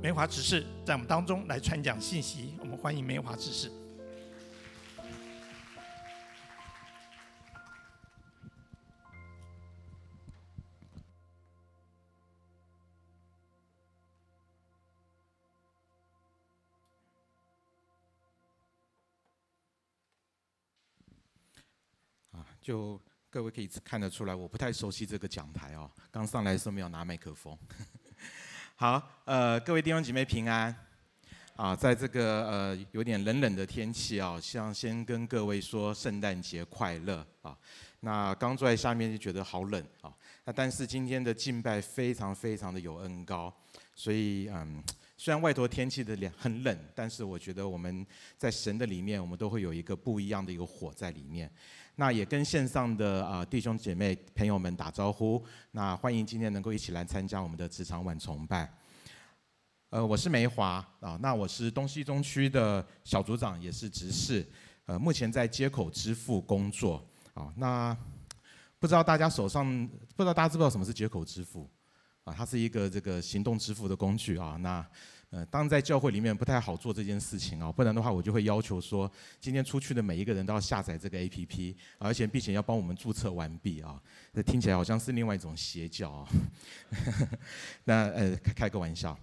梅华执事在我们当中来传讲信息。我们欢迎梅华执事。啊，就各位可以看得出来，我不太熟悉这个讲台哦。刚上来的时候没有拿麦克风。好，呃，各位弟兄姐妹平安。啊，在这个呃有点冷冷的天气啊，希望先跟各位说圣诞节快乐啊。那刚坐在下面就觉得好冷啊。那但是今天的敬拜非常非常的有恩膏，所以嗯，虽然外头天气的凉很冷，但是我觉得我们在神的里面，我们都会有一个不一样的一个火在里面。那也跟线上的啊弟兄姐妹朋友们打招呼。那欢迎今天能够一起来参加我们的职场晚崇拜。呃，我是梅华啊，那我是东西中区的小组长，也是执事。呃，目前在街口支付工作啊。那不知道大家手上，不知道大家知不知道什么是街口支付啊？它是一个这个行动支付的工具啊。那呃，当在教会里面不太好做这件事情啊，不然的话我就会要求说，今天出去的每一个人都要下载这个 APP，而且并且要帮我们注册完毕啊。这听起来好像是另外一种邪教啊。那呃，开个玩笑。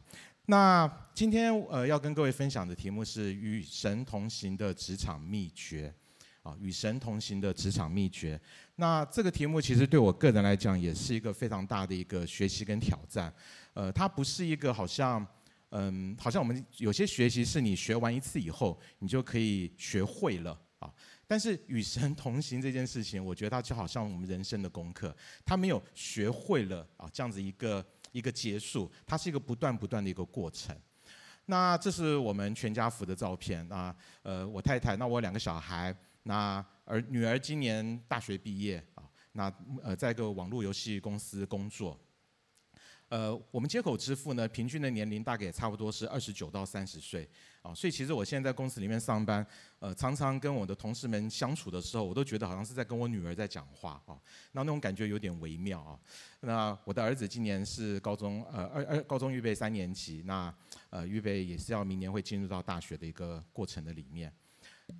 那今天呃要跟各位分享的题目是与神同行的职场秘诀，啊，与神同行的职场秘诀。那这个题目其实对我个人来讲也是一个非常大的一个学习跟挑战，呃，它不是一个好像。嗯，好像我们有些学习是你学完一次以后，你就可以学会了啊。但是与神同行这件事情，我觉得它就好像我们人生的功课，它没有学会了啊这样子一个一个结束，它是一个不断不断的一个过程。那这是我们全家福的照片啊，呃，我太太，那我两个小孩，那儿女儿今年大学毕业啊，那呃在一个网络游戏公司工作。呃，我们接口支付呢，平均的年龄大概也差不多是二十九到三十岁，啊，所以其实我现在在公司里面上班，呃，常常跟我的同事们相处的时候，我都觉得好像是在跟我女儿在讲话啊，那那种感觉有点微妙啊。那我的儿子今年是高中，呃，二二高中预备三年级，那呃，预备也是要明年会进入到大学的一个过程的里面。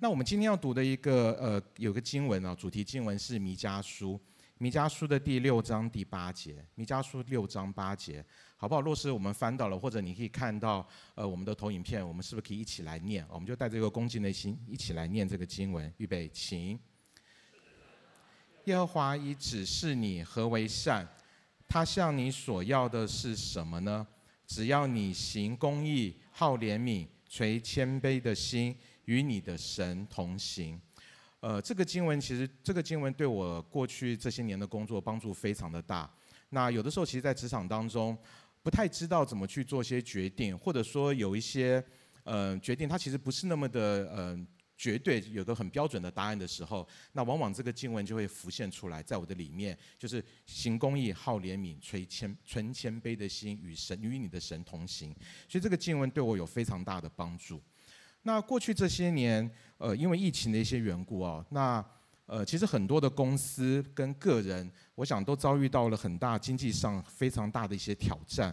那我们今天要读的一个呃，有个经文啊，主题经文是弥迦书。弥迦书的第六章第八节，弥迦书六章八节，好不好？若是我们翻到了，或者你可以看到，呃，我们的投影片，我们是不是可以一起来念？我们就带着一个恭敬的心，一起来念这个经文。预备，请。耶和华已指示你何为善，他向你所要的是什么呢？只要你行公义，好怜悯，垂谦卑的心，与你的神同行。呃，这个经文其实，这个经文对我过去这些年的工作帮助非常的大。那有的时候，其实，在职场当中，不太知道怎么去做些决定，或者说有一些呃决定，它其实不是那么的呃绝对，有个很标准的答案的时候，那往往这个经文就会浮现出来，在我的里面，就是行公义、好怜悯、垂谦存谦卑的心，与神与你的神同行。所以这个经文对我有非常大的帮助。那过去这些年，呃，因为疫情的一些缘故啊，那呃，其实很多的公司跟个人，我想都遭遇到了很大经济上非常大的一些挑战。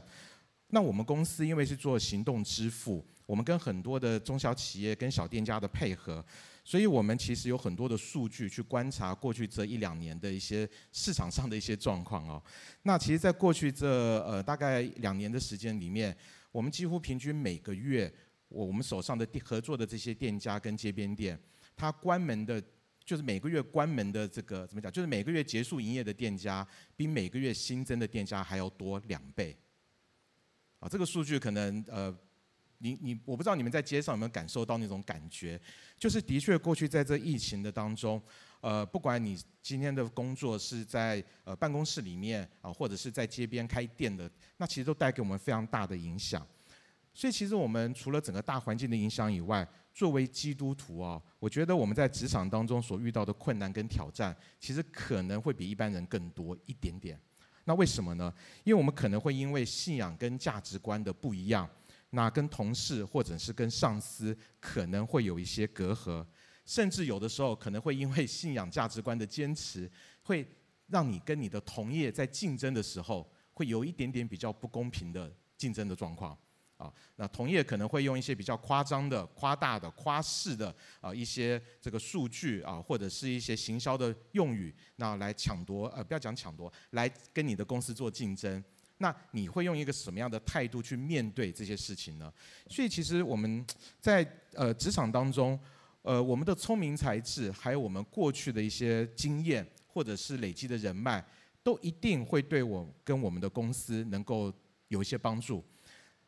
那我们公司因为是做行动支付，我们跟很多的中小企业跟小店家的配合，所以我们其实有很多的数据去观察过去这一两年的一些市场上的一些状况哦。那其实，在过去这呃大概两年的时间里面，我们几乎平均每个月。我我们手上的合作的这些店家跟街边店，它关门的，就是每个月关门的这个怎么讲？就是每个月结束营业的店家，比每个月新增的店家还要多两倍。啊，这个数据可能呃，你你我不知道你们在街上有没有感受到那种感觉，就是的确过去在这疫情的当中，呃，不管你今天的工作是在呃办公室里面啊，或者是在街边开店的，那其实都带给我们非常大的影响。所以，其实我们除了整个大环境的影响以外，作为基督徒啊，我觉得我们在职场当中所遇到的困难跟挑战，其实可能会比一般人更多一点点。那为什么呢？因为我们可能会因为信仰跟价值观的不一样，那跟同事或者是跟上司可能会有一些隔阂，甚至有的时候可能会因为信仰价值观的坚持，会让你跟你的同业在竞争的时候，会有一点点比较不公平的竞争的状况。啊，那同业可能会用一些比较夸张的、夸大的、夸饰的啊一些这个数据啊，或者是一些行销的用语，那来抢夺呃，不要讲抢夺，来跟你的公司做竞争。那你会用一个什么样的态度去面对这些事情呢？所以其实我们在呃职场当中，呃我们的聪明才智，还有我们过去的一些经验，或者是累积的人脉，都一定会对我跟我们的公司能够有一些帮助。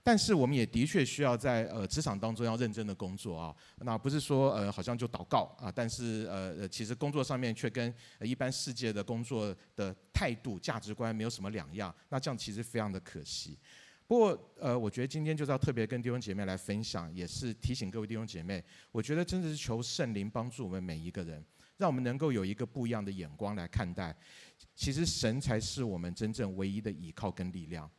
但是我们也的确需要在呃职场当中要认真的工作啊，那不是说呃好像就祷告啊，但是呃其实工作上面却跟一般世界的工作的态度价值观没有什么两样，那这样其实非常的可惜。不过呃我觉得今天就是要特别跟弟兄姐妹来分享，也是提醒各位弟兄姐妹，我觉得真的是求圣灵帮助我们每一个人，让我们能够有一个不一样的眼光来看待，其实神才是我们真正唯一的依靠跟力量，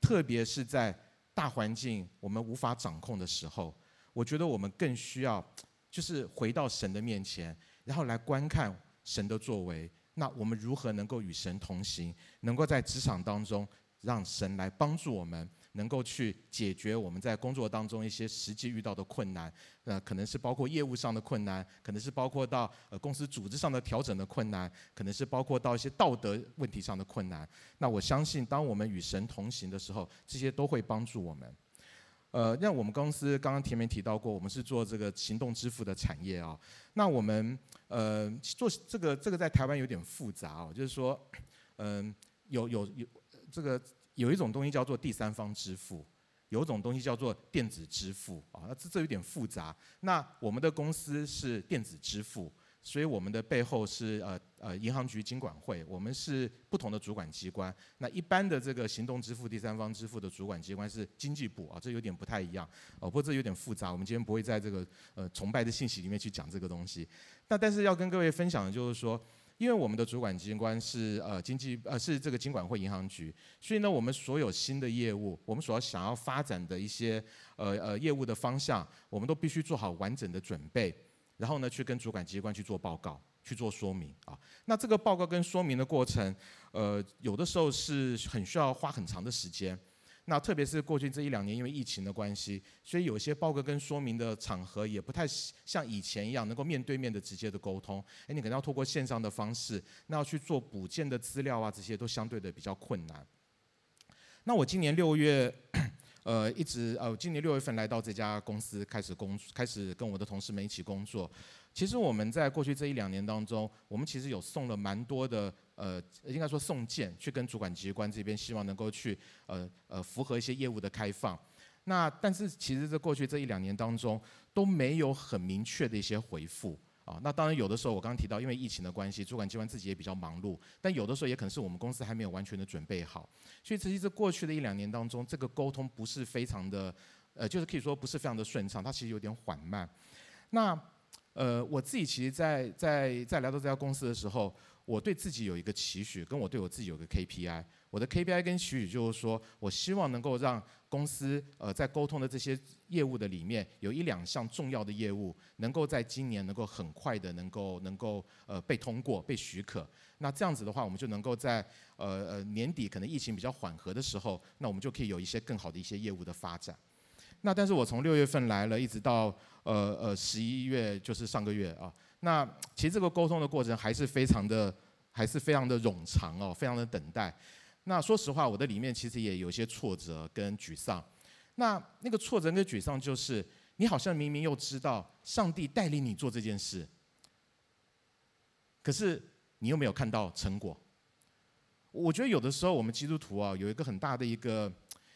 特别是在。大环境我们无法掌控的时候，我觉得我们更需要，就是回到神的面前，然后来观看神的作为。那我们如何能够与神同行，能够在职场当中让神来帮助我们？能够去解决我们在工作当中一些实际遇到的困难，呃，可能是包括业务上的困难，可能是包括到呃公司组织上的调整的困难，可能是包括到一些道德问题上的困难。那我相信，当我们与神同行的时候，这些都会帮助我们。呃，那我们公司刚刚前面提到过，我们是做这个行动支付的产业啊。那我们呃做这个这个在台湾有点复杂哦，就是说，嗯、有有有这个。有一种东西叫做第三方支付，有一种东西叫做电子支付啊，那这这有点复杂。那我们的公司是电子支付，所以我们的背后是呃呃银行局金管会，我们是不同的主管机关。那一般的这个行动支付、第三方支付的主管机关是经济部啊，这有点不太一样哦。不过这有点复杂，我们今天不会在这个呃崇拜的信息里面去讲这个东西。那但是要跟各位分享的就是说。因为我们的主管机关是呃经济呃是这个金管会银行局，所以呢，我们所有新的业务，我们所要想要发展的一些呃呃业务的方向，我们都必须做好完整的准备，然后呢，去跟主管机关去做报告，去做说明啊。那这个报告跟说明的过程，呃，有的时候是很需要花很长的时间。那特别是过去这一两年，因为疫情的关系，所以有些报告跟说明的场合也不太像以前一样能够面对面的直接的沟通。哎，你可能要透过线上的方式，那要去做补件的资料啊，这些都相对的比较困难。那我今年六月，呃，一直呃，今年六月份来到这家公司开始工，开始跟我的同事们一起工作。其实我们在过去这一两年当中，我们其实有送了蛮多的。呃，应该说送件去跟主管机关这边，希望能够去呃呃符合一些业务的开放。那但是其实，在过去这一两年当中，都没有很明确的一些回复啊。那当然有的时候，我刚刚提到，因为疫情的关系，主管机关自己也比较忙碌。但有的时候也可能是我们公司还没有完全的准备好。所以，其实这过去的一两年当中，这个沟通不是非常的，呃，就是可以说不是非常的顺畅，它其实有点缓慢。那呃，我自己其实，在在在来到这家公司的时候。我对自己有一个期许，跟我对我自己有个 KPI。我的 KPI 跟期许就是说，我希望能够让公司呃在沟通的这些业务的里面，有一两项重要的业务，能够在今年能够很快的能够能够呃被通过被许可。那这样子的话，我们就能够在呃呃年底可能疫情比较缓和的时候，那我们就可以有一些更好的一些业务的发展。那但是我从六月份来了，一直到呃呃十一月，就是上个月啊。那其实这个沟通的过程还是非常的，还是非常的冗长哦，非常的等待。那说实话，我的里面其实也有些挫折跟沮丧。那那个挫折跟沮丧就是，你好像明明又知道上帝带领你做这件事，可是你又没有看到成果。我觉得有的时候我们基督徒啊，有一个很大的一个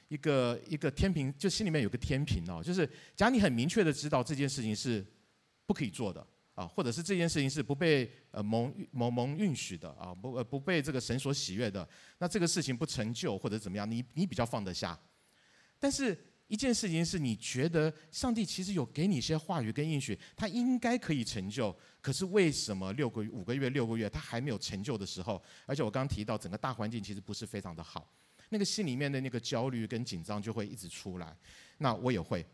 一个一个天平，就心里面有个天平哦，就是假如你很明确的知道这件事情是不可以做的。啊，或者是这件事情是不被呃蒙蒙蒙允许的啊，不呃不被这个神所喜悦的，那这个事情不成就或者怎么样，你你比较放得下。但是一件事情是你觉得上帝其实有给你一些话语跟应许，他应该可以成就，可是为什么六个月五个月六个月他还没有成就的时候，而且我刚刚提到整个大环境其实不是非常的好，那个心里面的那个焦虑跟紧张就会一直出来，那我也会。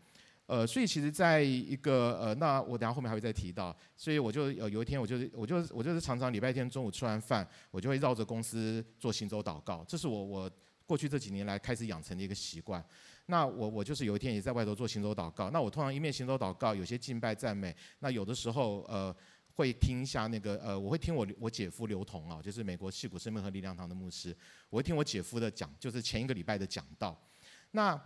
呃，所以其实在一个呃，那我等下后面还会再提到，所以我就有有一天，我就是我就是我就是常常礼拜天中午吃完饭，我就会绕着公司做行走祷告，这是我我过去这几年来开始养成的一个习惯。那我我就是有一天也在外头做行走祷告。那我通常一面行走祷告，有些敬拜赞美。那有的时候呃会听一下那个呃，我会听我我姐夫刘同啊，就是美国矽谷生命和力量堂的牧师。我会听我姐夫的讲，就是前一个礼拜的讲道。那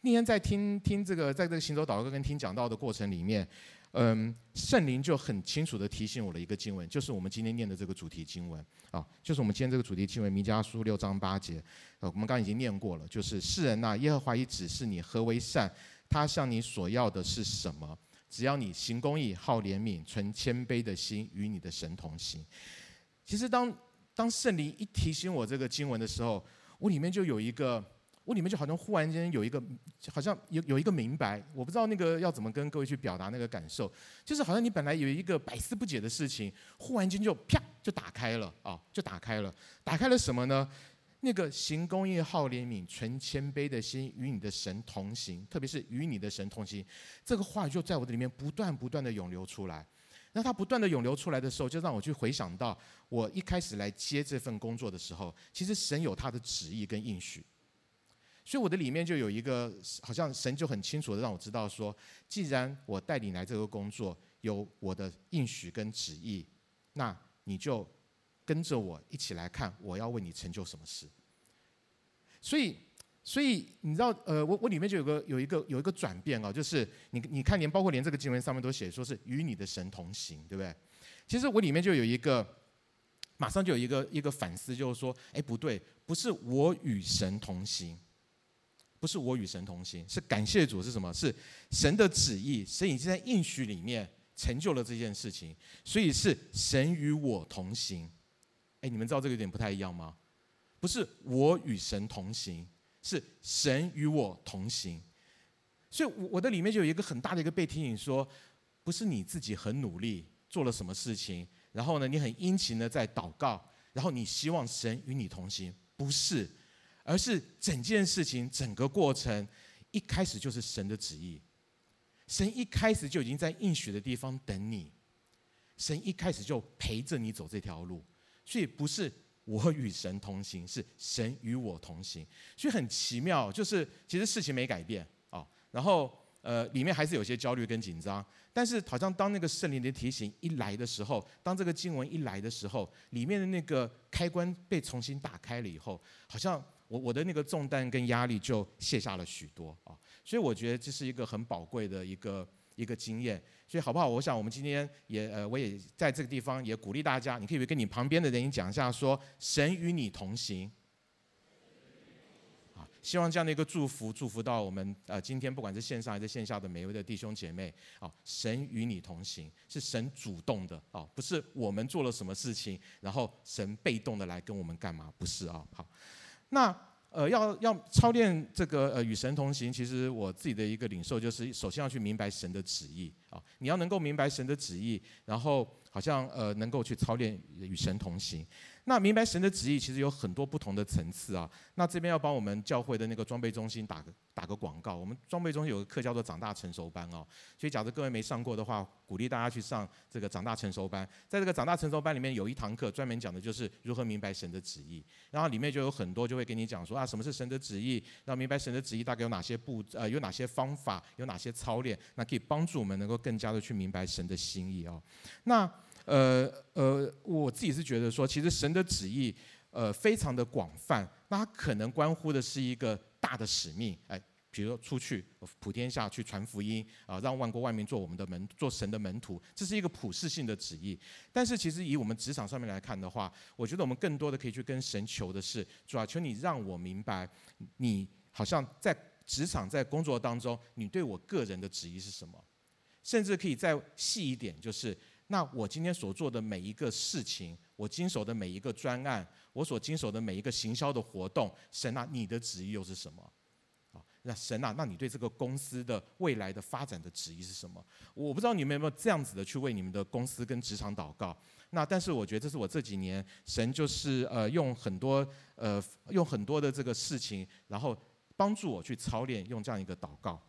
那天在听听这个，在这个行走祷告跟听讲道的过程里面，嗯，圣灵就很清楚地提醒我的一个经文，就是我们今天念的这个主题经文啊，就是我们今天这个主题经文，弥迦书六章八节，呃，我们刚刚已经念过了，就是世人呐，耶和华已指示你何为善，他向你所要的是什么？只要你行公义、好怜悯、存谦卑的心，与你的神同行。其实当当圣灵一提醒我这个经文的时候，我里面就有一个。我里面就好像忽然间有一个，好像有有一个明白，我不知道那个要怎么跟各位去表达那个感受，就是好像你本来有一个百思不解的事情，忽然间就啪就打开了啊，就打开了，打开了什么呢？那个行公义、好怜悯、存谦卑的心，与你的神同行，特别是与你的神同行，这个话语就在我的里面不断不断的涌流出来。那它不断的涌流出来的时候，就让我去回想到我一开始来接这份工作的时候，其实神有他的旨意跟应许。所以我的里面就有一个，好像神就很清楚的让我知道说，既然我带你来这个工作，有我的应许跟旨意，那你就跟着我一起来看，我要为你成就什么事。所以，所以你知道，呃，我我里面就有个有一个有一个转变啊，就是你你看连包括连这个经文上面都写说是与你的神同行，对不对？其实我里面就有一个，马上就有一个一个反思，就是说，哎，不对，不是我与神同行。不是我与神同行，是感谢主是什么？是神的旨意，神已经在应许里面成就了这件事情，所以是神与我同行。哎，你们知道这个有点不太一样吗？不是我与神同行，是神与我同行。所以我的里面就有一个很大的一个被提醒说，不是你自己很努力做了什么事情，然后呢，你很殷勤的在祷告，然后你希望神与你同行，不是。而是整件事情、整个过程，一开始就是神的旨意。神一开始就已经在应许的地方等你，神一开始就陪着你走这条路，所以不是我与神同行，是神与我同行。所以很奇妙，就是其实事情没改变啊，然后呃里面还是有些焦虑跟紧张，但是好像当那个圣灵的提醒一来的时候，当这个经文一来的时候，里面的那个开关被重新打开了以后，好像。我我的那个重担跟压力就卸下了许多啊，所以我觉得这是一个很宝贵的一个一个经验。所以好不好？我想我们今天也呃，我也在这个地方也鼓励大家，你可以跟你旁边的人讲一下，说神与你同行。啊，希望这样的一个祝福祝福到我们呃今天不管是线上还是线下的每一位的弟兄姐妹啊，神与你同行，是神主动的啊，不是我们做了什么事情，然后神被动的来跟我们干嘛？不是啊，好。那呃，要要操练这个呃与神同行，其实我自己的一个领受就是，首先要去明白神的旨意啊，你要能够明白神的旨意，然后好像呃能够去操练与神同行。那明白神的旨意，其实有很多不同的层次啊。那这边要帮我们教会的那个装备中心打个打个广告。我们装备中心有个课叫做长大成熟班哦，所以假如各位没上过的话，鼓励大家去上这个长大成熟班。在这个长大成熟班里面，有一堂课专门讲的就是如何明白神的旨意。然后里面就有很多就会跟你讲说啊，什么是神的旨意？然后明白神的旨意大概有哪些步呃，有哪些方法，有哪些操练，那可以帮助我们能够更加的去明白神的心意哦。那。呃呃，我自己是觉得说，其实神的旨意，呃，非常的广泛。那它可能关乎的是一个大的使命，哎，比如说出去普天下去传福音啊，让万国万民做我们的门，做神的门徒，这是一个普世性的旨意。但是其实以我们职场上面来看的话，我觉得我们更多的可以去跟神求的是，主啊，求你让我明白，你好像在职场在工作当中，你对我个人的旨意是什么？甚至可以再细一点，就是。那我今天所做的每一个事情，我经手的每一个专案，我所经手的每一个行销的活动，神啊，你的旨意又是什么？啊，那神啊，那你对这个公司的未来的发展的旨意是什么？我不知道你们有没有这样子的去为你们的公司跟职场祷告。那但是我觉得这是我这几年神就是呃用很多呃用很多的这个事情，然后帮助我去操练用这样一个祷告。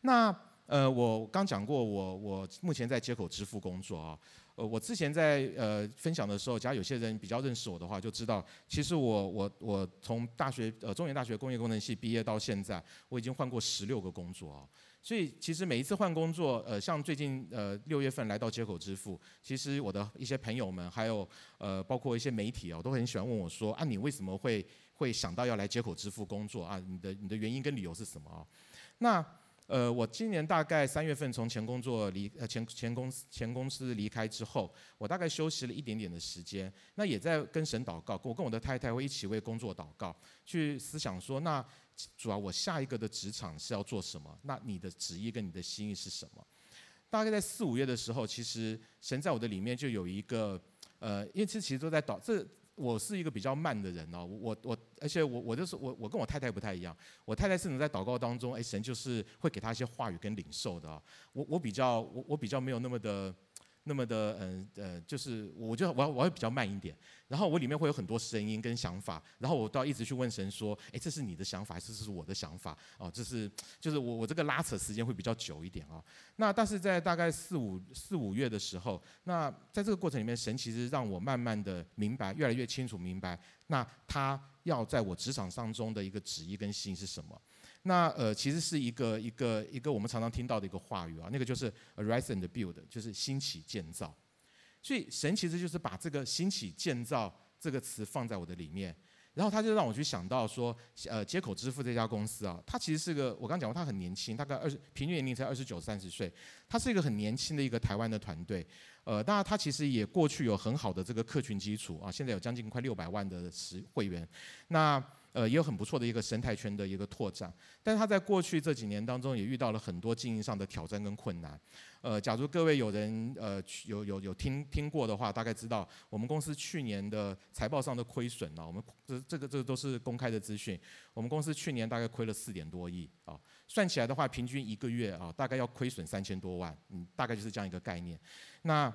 那。呃，我刚讲过我，我目前在街口支付工作啊，呃，我之前在呃分享的时候，假如有些人比较认识我的话，就知道，其实我我我从大学呃中原大学工业工程系毕业到现在，我已经换过十六个工作啊。所以其实每一次换工作，呃，像最近呃六月份来到街口支付，其实我的一些朋友们，还有呃包括一些媒体啊，都很喜欢问我说啊，你为什么会会想到要来街口支付工作啊？你的你的原因跟理由是什么啊？那呃，我今年大概三月份从前工作离呃前前公司前公司离开之后，我大概休息了一点点的时间，那也在跟神祷告，我跟我的太太会一起为工作祷告，去思想说，那主要我下一个的职场是要做什么？那你的旨意跟你的心意是什么？大概在四五月的时候，其实神在我的里面就有一个呃，因为这其实都在祷这。我是一个比较慢的人哦，我我而且我我就是我我跟我太太不太一样，我太太甚至在祷告当中，哎，神就是会给她一些话语跟领受的啊，我我比较我我比较没有那么的。那么的，嗯呃，就是我就我我会比较慢一点，然后我里面会有很多声音跟想法，然后我都要一直去问神说，哎，这是你的想法还是这是我的想法？哦，这是就是我我这个拉扯时间会比较久一点啊。那但是在大概四五四五月的时候，那在这个过程里面，神其实让我慢慢的明白，越来越清楚明白，那他要在我职场当中的一个旨意跟心是什么。那呃，其实是一个一个一个我们常常听到的一个话语啊，那个就是 arise and build，就是兴起建造。所以神其实就是把这个兴起建造这个词放在我的里面，然后他就让我去想到说，呃，街口支付这家公司啊，它其实是个我刚讲过，它很年轻，大概二十平均年龄才二十九三十岁，它是一个很年轻的一个台湾的团队。呃，当然它其实也过去有很好的这个客群基础啊，现在有将近快六百万的实会员。那呃，也有很不错的一个生态圈的一个拓展，但是他在过去这几年当中也遇到了很多经营上的挑战跟困难。呃，假如各位有人呃有有有听听过的话，大概知道我们公司去年的财报上的亏损呢，我们这这个这个都是公开的资讯。我们公司去年大概亏了四点多亿啊，算起来的话，平均一个月啊，大概要亏损三千多万，嗯，大概就是这样一个概念。那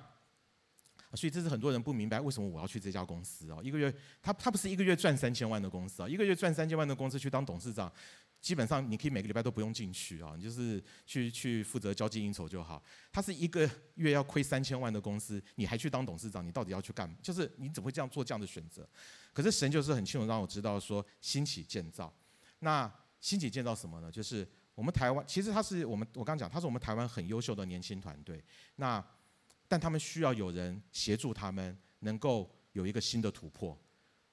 所以这是很多人不明白为什么我要去这家公司啊？一个月他他不是一个月赚三千万的公司啊，一个月赚三千万的公司去当董事长，基本上你可以每个礼拜都不用进去啊，你就是去去负责交际应酬就好。他是一个月要亏三千万的公司，你还去当董事长，你到底要去干嘛？就是你怎么会这样做这样的选择？可是神就是很清楚让我知道说兴起建造，那兴起建造什么呢？就是我们台湾其实他是我们我刚讲他是我们台湾很优秀的年轻团队，那。但他们需要有人协助他们，能够有一个新的突破。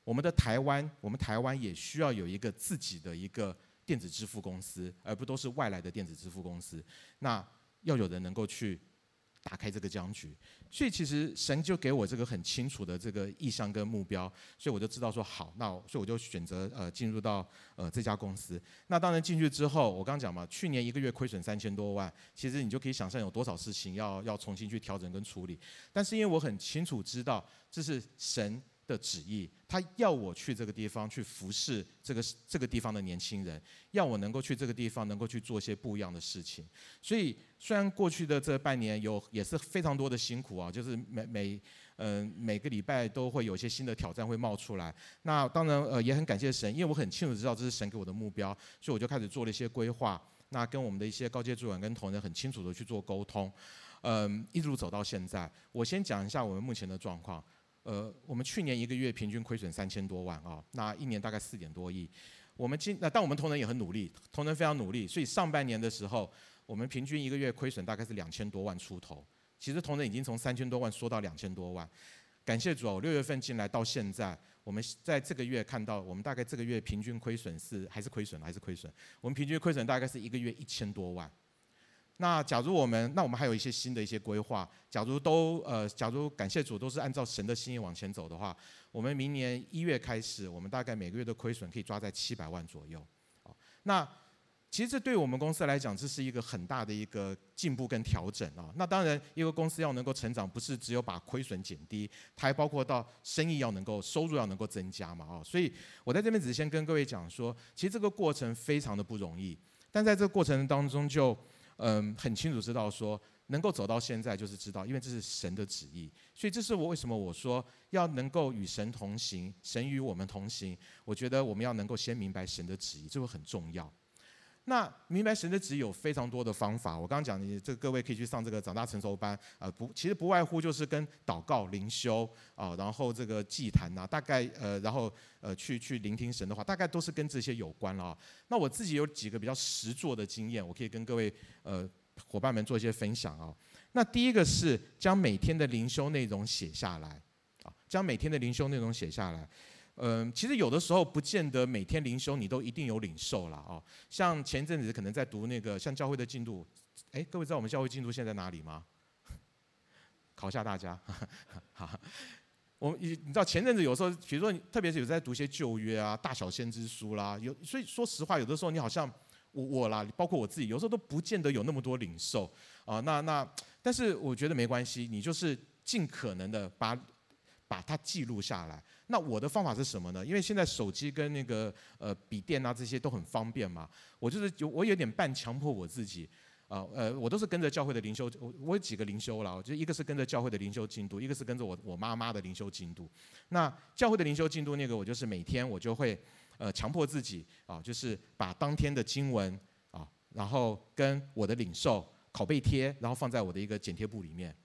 我们的台湾，我们台湾也需要有一个自己的一个电子支付公司，而不都是外来的电子支付公司。那要有人能够去。打开这个僵局，所以其实神就给我这个很清楚的这个意向跟目标，所以我就知道说好，那所以我就选择呃进入到呃这家公司。那当然进去之后，我刚讲嘛，去年一个月亏损三千多万，其实你就可以想象有多少事情要要重新去调整跟处理。但是因为我很清楚知道这是神的旨意，他要我去这个地方去服侍这个这个地方的年轻人，要我能够去这个地方能够去做一些不一样的事情。所以虽然过去的这半年有也是非常多的辛苦啊，就是每每嗯、每个礼拜都会有一些新的挑战会冒出来。那当然呃也很感谢神，因为我很清楚知道这是神给我的目标，所以我就开始做了一些规划。那跟我们的一些高阶主管跟同仁很清楚的去做沟通，嗯，一路走到现在。我先讲一下我们目前的状况。呃，我们去年一个月平均亏损三千多万啊、那一年大概四点多亿。我们今那但我们同仁也很努力，同仁非常努力，所以上半年的时候，我们平均一个月亏损大概是两千多万出头。其实同仁已经从三千多万缩到两千多万。感谢主哦，六月份进来到现在，我们在这个月看到，我们大概这个月平均亏损是还是亏损还是亏损？我们平均亏损大概是一个月一千多万。那假如我们，那我们还有一些新的一些规划。假如都呃，假如感谢主都是按照神的心意往前走的话，我们明年一月开始，我们大概每个月的亏损可以抓在七百万左右。那其实这对我们公司来讲，这是一个很大的一个进步跟调整啊。那当然，一个公司要能够成长，不是只有把亏损减低，它还包括到生意要能够收入要能够增加嘛啊。所以我在这边只是先跟各位讲说，其实这个过程非常的不容易，但在这个过程当中就。嗯，很清楚知道说能够走到现在，就是知道，因为这是神的旨意，所以这是我为什么我说要能够与神同行，神与我们同行。我觉得我们要能够先明白神的旨意，这个很重要。那明白神的旨意有非常多的方法。我刚刚讲，你这各位可以去上这个长大成熟班啊、不，其实不外乎就是跟祷告、灵修啊，然后这个祭坛呐，大概呃，然后呃，去去聆听神的话，大概都是跟这些有关了啊。那我自己有几个比较实作的经验，我可以跟各位呃伙伴们做一些分享啊。那第一个是将每天的灵修内容写下来啊，将每天的灵修内容写下来。嗯，其实有的时候不见得每天灵修你都一定有领受了哦。像前阵子可能在读那个像教会的进度，哎，各位知道我们教会进度现在在哪里吗？考下大家。好，我你你知道前阵子有时候，比如说特别是有在读一些旧约啊、大小先知书啦，有所以说实话，有的时候你好像我我啦，包括我自己，有时候都不见得有那么多领受啊。那那但是我觉得没关系，你就是尽可能的把。把它记录下来。那我的方法是什么呢？因为现在手机跟那个呃笔电啊这些都很方便嘛。我就是有我有点半强迫我自己啊呃，呃我都是跟着教会的灵修，我我有几个灵修了，就一个是跟着教会的灵修进度，一个是跟着我我妈妈的灵修进度。那教会的灵修进度那个我就是每天我就会呃强迫自己啊，就是把当天的经文啊，然后跟我的领受拷贝贴，然后放在我的一个剪贴簿里面。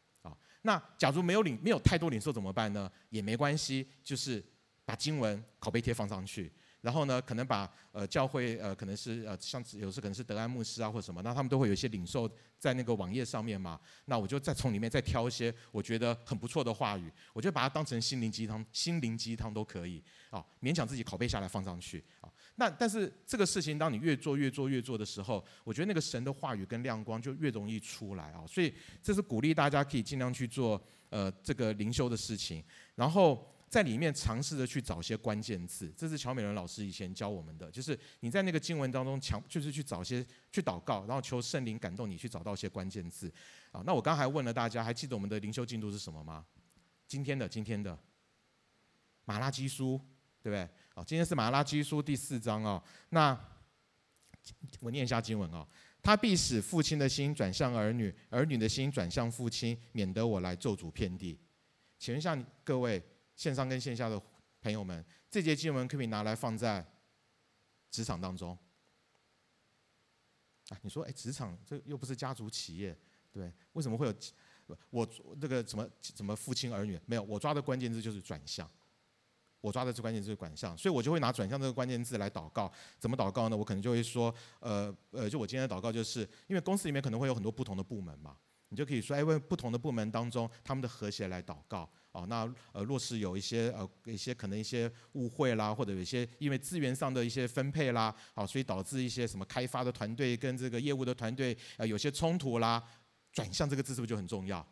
那假如没有领没有太多领受怎么办呢？也没关系，就是把经文拷贝贴放上去，然后呢，可能把呃教会呃可能是呃像有时可能是德安牧师啊或者什么，那他们都会有一些领受在那个网页上面嘛。那我就再从里面再挑一些我觉得很不错的话语，我就把它当成心灵鸡汤，心灵鸡汤都可以啊，勉强自己拷贝下来放上去啊。那但是这个事情，当你越做越做越做的时候，我觉得那个神的话语跟亮光就越容易出来啊。所以这是鼓励大家可以尽量去做呃这个灵修的事情，然后在里面尝试着去找些关键字。这是乔美伦老师以前教我们的，就是你在那个经文当中强就是去找些去祷告，然后求圣灵感动你去找到一些关键字啊。那我刚才问了大家，还记得我们的灵修进度是什么吗？今天的今天的马拉基书，对不对？好，今天是马拉基书第四章哦。那我念一下经文哦。他必使父亲的心转向儿女，儿女的心转向父亲，免得我来咒诅遍地。请问一下各位线上跟线下的朋友们，这节经文可以拿来放在职场当中？啊，你说，哎，职场这又不是家族企业，对？为什么会有我这个什么什么父亲儿女？没有，我抓的关键字就是转向。我抓的这关键字是转向，所以我就会拿转向这个关键字来祷告。怎么祷告呢？我可能就会说，呃呃，就我今天的祷告就是，因为公司里面可能会有很多不同的部门嘛，你就可以说，哎，为不同的部门当中他们的和谐来祷告。哦，那呃，若是有一些呃一些可能一些误会啦，或者有一些因为资源上的一些分配啦，好，所以导致一些什么开发的团队跟这个业务的团队呃有些冲突啦，转向这个字是不是就很重要？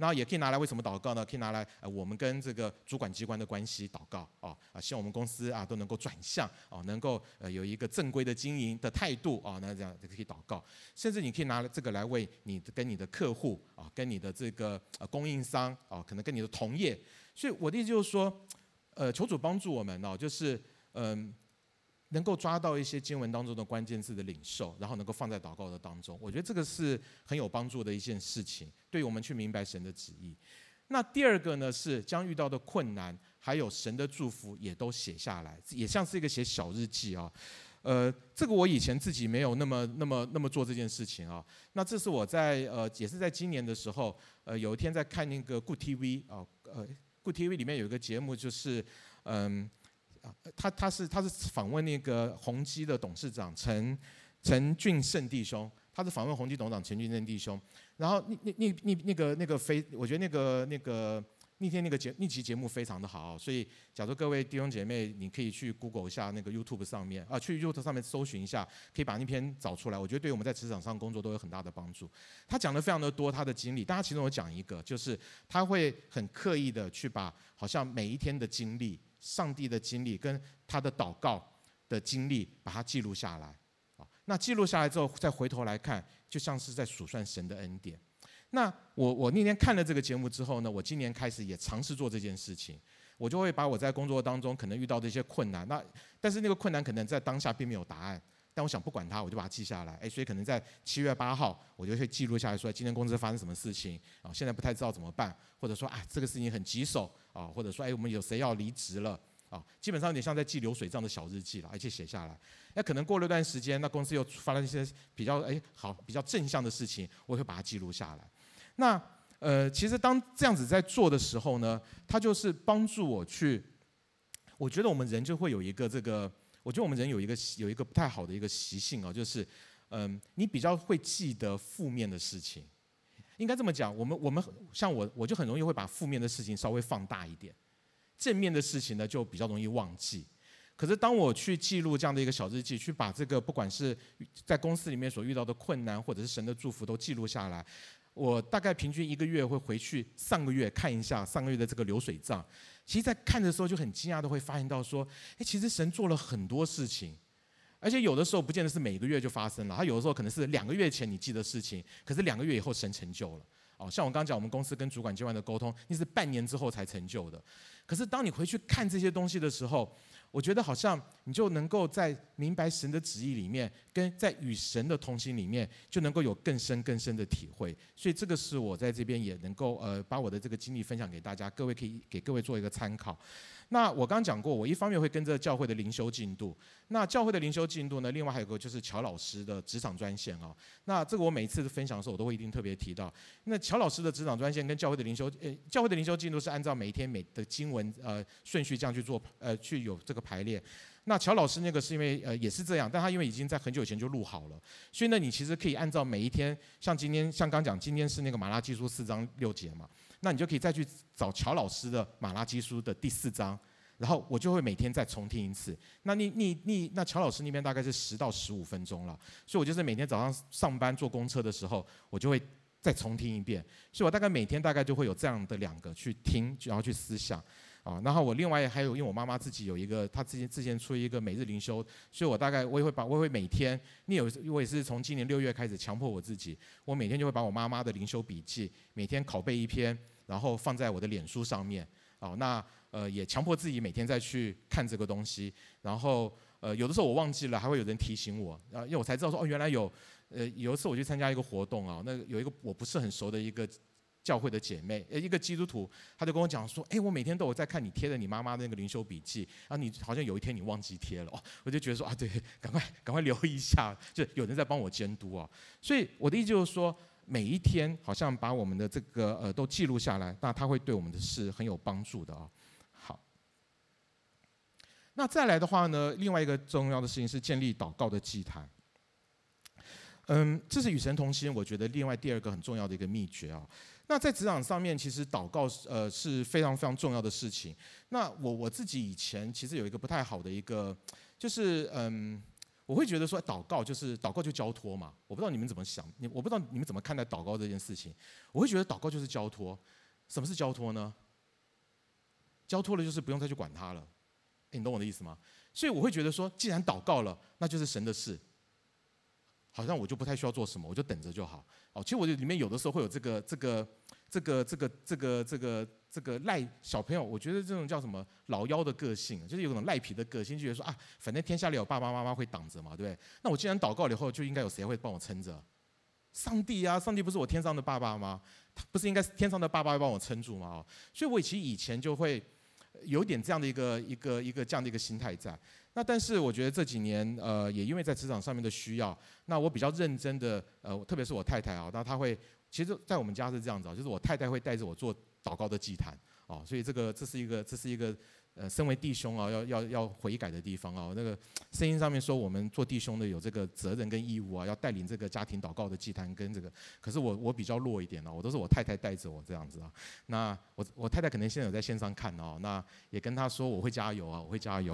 那也可以拿来为什么祷告呢？可以拿来呃，我们跟这个主管机关的关系祷告啊啊，希望我们公司啊都能够转向啊，能够呃有一个正规的经营的态度啊，那这样就可以祷告。甚至你可以拿这个来为你跟你的客户啊，跟你的这个呃供应商啊，可能跟你的同业。所以我的意思就是说，呃，求主帮助我们哦，就是嗯。能够抓到一些经文当中的关键字的领受，然后能够放在祷告的当中，我觉得这个是很有帮助的一件事情，对我们去明白神的旨意。那第二个呢，是将遇到的困难还有神的祝福也都写下来，也像是一个写小日记啊。呃，这个我以前自己没有那么那么那么做这件事情啊。那这是我在呃也是在今年的时候，呃有一天在看那个 Good TV 啊，呃 Good TV 里面有一个节目就是嗯。啊，他他是他是访问那个宏基的董事长陈陈俊胜弟兄，他是访问宏基董事长陈俊胜弟兄，然后那那那那那个那个非，我觉得那个那个那天那个节那期节目非常的好，所以假如各位弟兄姐妹，你可以去 Google 一下那个 YouTube 上面啊，去 YouTube 上面搜寻一下，可以把那篇找出来，我觉得对我们在职场上工作都有很大的帮助。他讲的非常的多，他的经历，大家其中我讲一个，就是他会很刻意的去把好像每一天的经历。上帝的经历跟他的祷告的经历，把它记录下来，啊，那记录下来之后，再回头来看，就像是在数算神的恩典。那我我那天看了这个节目之后呢，我今年开始也尝试做这件事情，我就会把我在工作当中可能遇到的一些困难，那但是那个困难可能在当下并没有答案，但我想不管它，我就把它记下来，诶，所以可能在七月八号，我就会记录下来说，今天公司发生什么事情，啊，现在不太知道怎么办，或者说啊，这个事情很棘手。啊，或者说，哎，我们有谁要离职了？啊，基本上有点像在记流水账的小日记了，而且写下来。那可能过了一段时间，那公司又发生一些比较哎好比较正向的事情，我会把它记录下来。那呃，其实当这样子在做的时候呢，它就是帮助我去，我觉得我们人就会有一个这个，我觉得我们人有一个有一个不太好的一个习性啊，就是嗯、你比较会记得负面的事情。应该这么讲，我们我们像我，我就很容易会把负面的事情稍微放大一点，正面的事情呢就比较容易忘记。可是当我去记录这样的一个小日记，去把这个不管是在公司里面所遇到的困难，或者是神的祝福都记录下来，我大概平均一个月会回去上个月看一下上个月的这个流水账。其实，在看的时候就很惊讶的会发现到说，哎，其实神做了很多事情。而且有的时候不见得是每个月就发生了，他有的时候可能是两个月前你记的事情，可是两个月以后神成就了。哦，像我刚刚讲，我们公司跟主管机关的沟通，那是半年之后才成就的。可是当你回去看这些东西的时候，我觉得好像你就能够在明白神的旨意里面，跟在与神的同行里面，就能够有更深更深的体会。所以这个是我在这边也能够呃把我的这个经历分享给大家，各位可以给各位做一个参考。那我刚讲过，我一方面会跟着教会的灵修进度。那教会的灵修进度呢，另外还有个就是乔老师的职场专线啊。那这个我每次分享的时候，我都会一定特别提到。那乔老师的职场专线跟教会的灵修，呃，教会的灵修进度是按照每一天每的经文呃顺序这样去做，呃，去有这个排列。那乔老师那个是因为呃也是这样，但他因为已经在很久以前就录好了，所以呢，你其实可以按照每一天，像今天像刚讲，今天是那个马拉基书四章六节嘛。那你就可以再去找乔老师的马拉基书的第四章，然后我就会每天再重听一次。那你你你那乔老师那边大概是十到十五分钟了，所以我就是每天早上上班坐公车的时候，我就会再重听一遍。所以我大概每天大概就会有这样的两个去听，然后去思想啊。然后我另外还有，因为我妈妈自己有一个，她之前之前出一个每日灵修，所以我大概我也会把我也会每天，你有我也是从今年六月开始强迫我自己，我每天就会把我妈妈的灵修笔记每天拷贝一篇。然后放在我的脸书上面，哦，那呃也强迫自己每天再去看这个东西，然后呃有的时候我忘记了，还会有人提醒我，啊，因为我才知道说哦原来有，呃有一次我去参加一个活动啊，那有一个我不是很熟的一个教会的姐妹，呃一个基督徒，他就跟我讲说，哎我每天都有在看你贴的你妈妈的那个灵修笔记，然后你好像有一天你忘记贴了，哦，我就觉得说啊对，赶快赶快留意一下，就有人在帮我监督啊，所以我的意思就是说。每一天好像把我们的这个呃都记录下来，那它会对我们的事很有帮助的啊。好，那再来的话呢，另外一个重要的事情是建立祷告的祭坛。嗯，这是与神同行，我觉得另外第二个很重要的一个秘诀啊。那在职场上面，其实祷告呃是非常非常重要的事情。那我我自己以前其实有一个不太好的一个，就是嗯。我会觉得说，祷告就是祷告就交托嘛。我不知道你们怎么想，你我不知道你们怎么看待祷告这件事情。我会觉得祷告就是交托。什么是交托呢？交托了就是不用再去管它了。你懂我的意思吗？所以我会觉得说，既然祷告了，那就是神的事。好像我就不太需要做什么，我就等着就好。哦，其实我里面有的时候会有这个这个这个这个这个这个这个赖小朋友，我觉得这种叫什么老妖的个性，就是有种赖皮的个性，就觉得说啊，反正天下里有爸爸妈妈会挡着嘛，对不对？那我既然祷告了以后，就应该有谁会帮我撑着？上帝啊，上帝不是我天上的爸爸吗？他不是应该是天上的爸爸会帮我撑住吗？所以我其实以前就会有点这样的一个一个一个这样的一个心态在。那但是我觉得这几年，呃，也因为在职场上面的需要，那我比较认真的，呃，特别是我太太啊，那她会，其实，在我们家是这样子啊，就是我太太会带着我做祷告的祭坛，哦，所以这个这是一个这是一个。呃，身为弟兄啊，要要要悔改的地方啊，那个圣经上面说，我们做弟兄的有这个责任跟义务啊，要带领这个家庭祷告的祭坛跟这个。可是我我比较弱一点呢，我都是我太太带着我这样子啊。那我我太太可能现在有在线上看哦，那也跟她说我会加油啊，我会加油，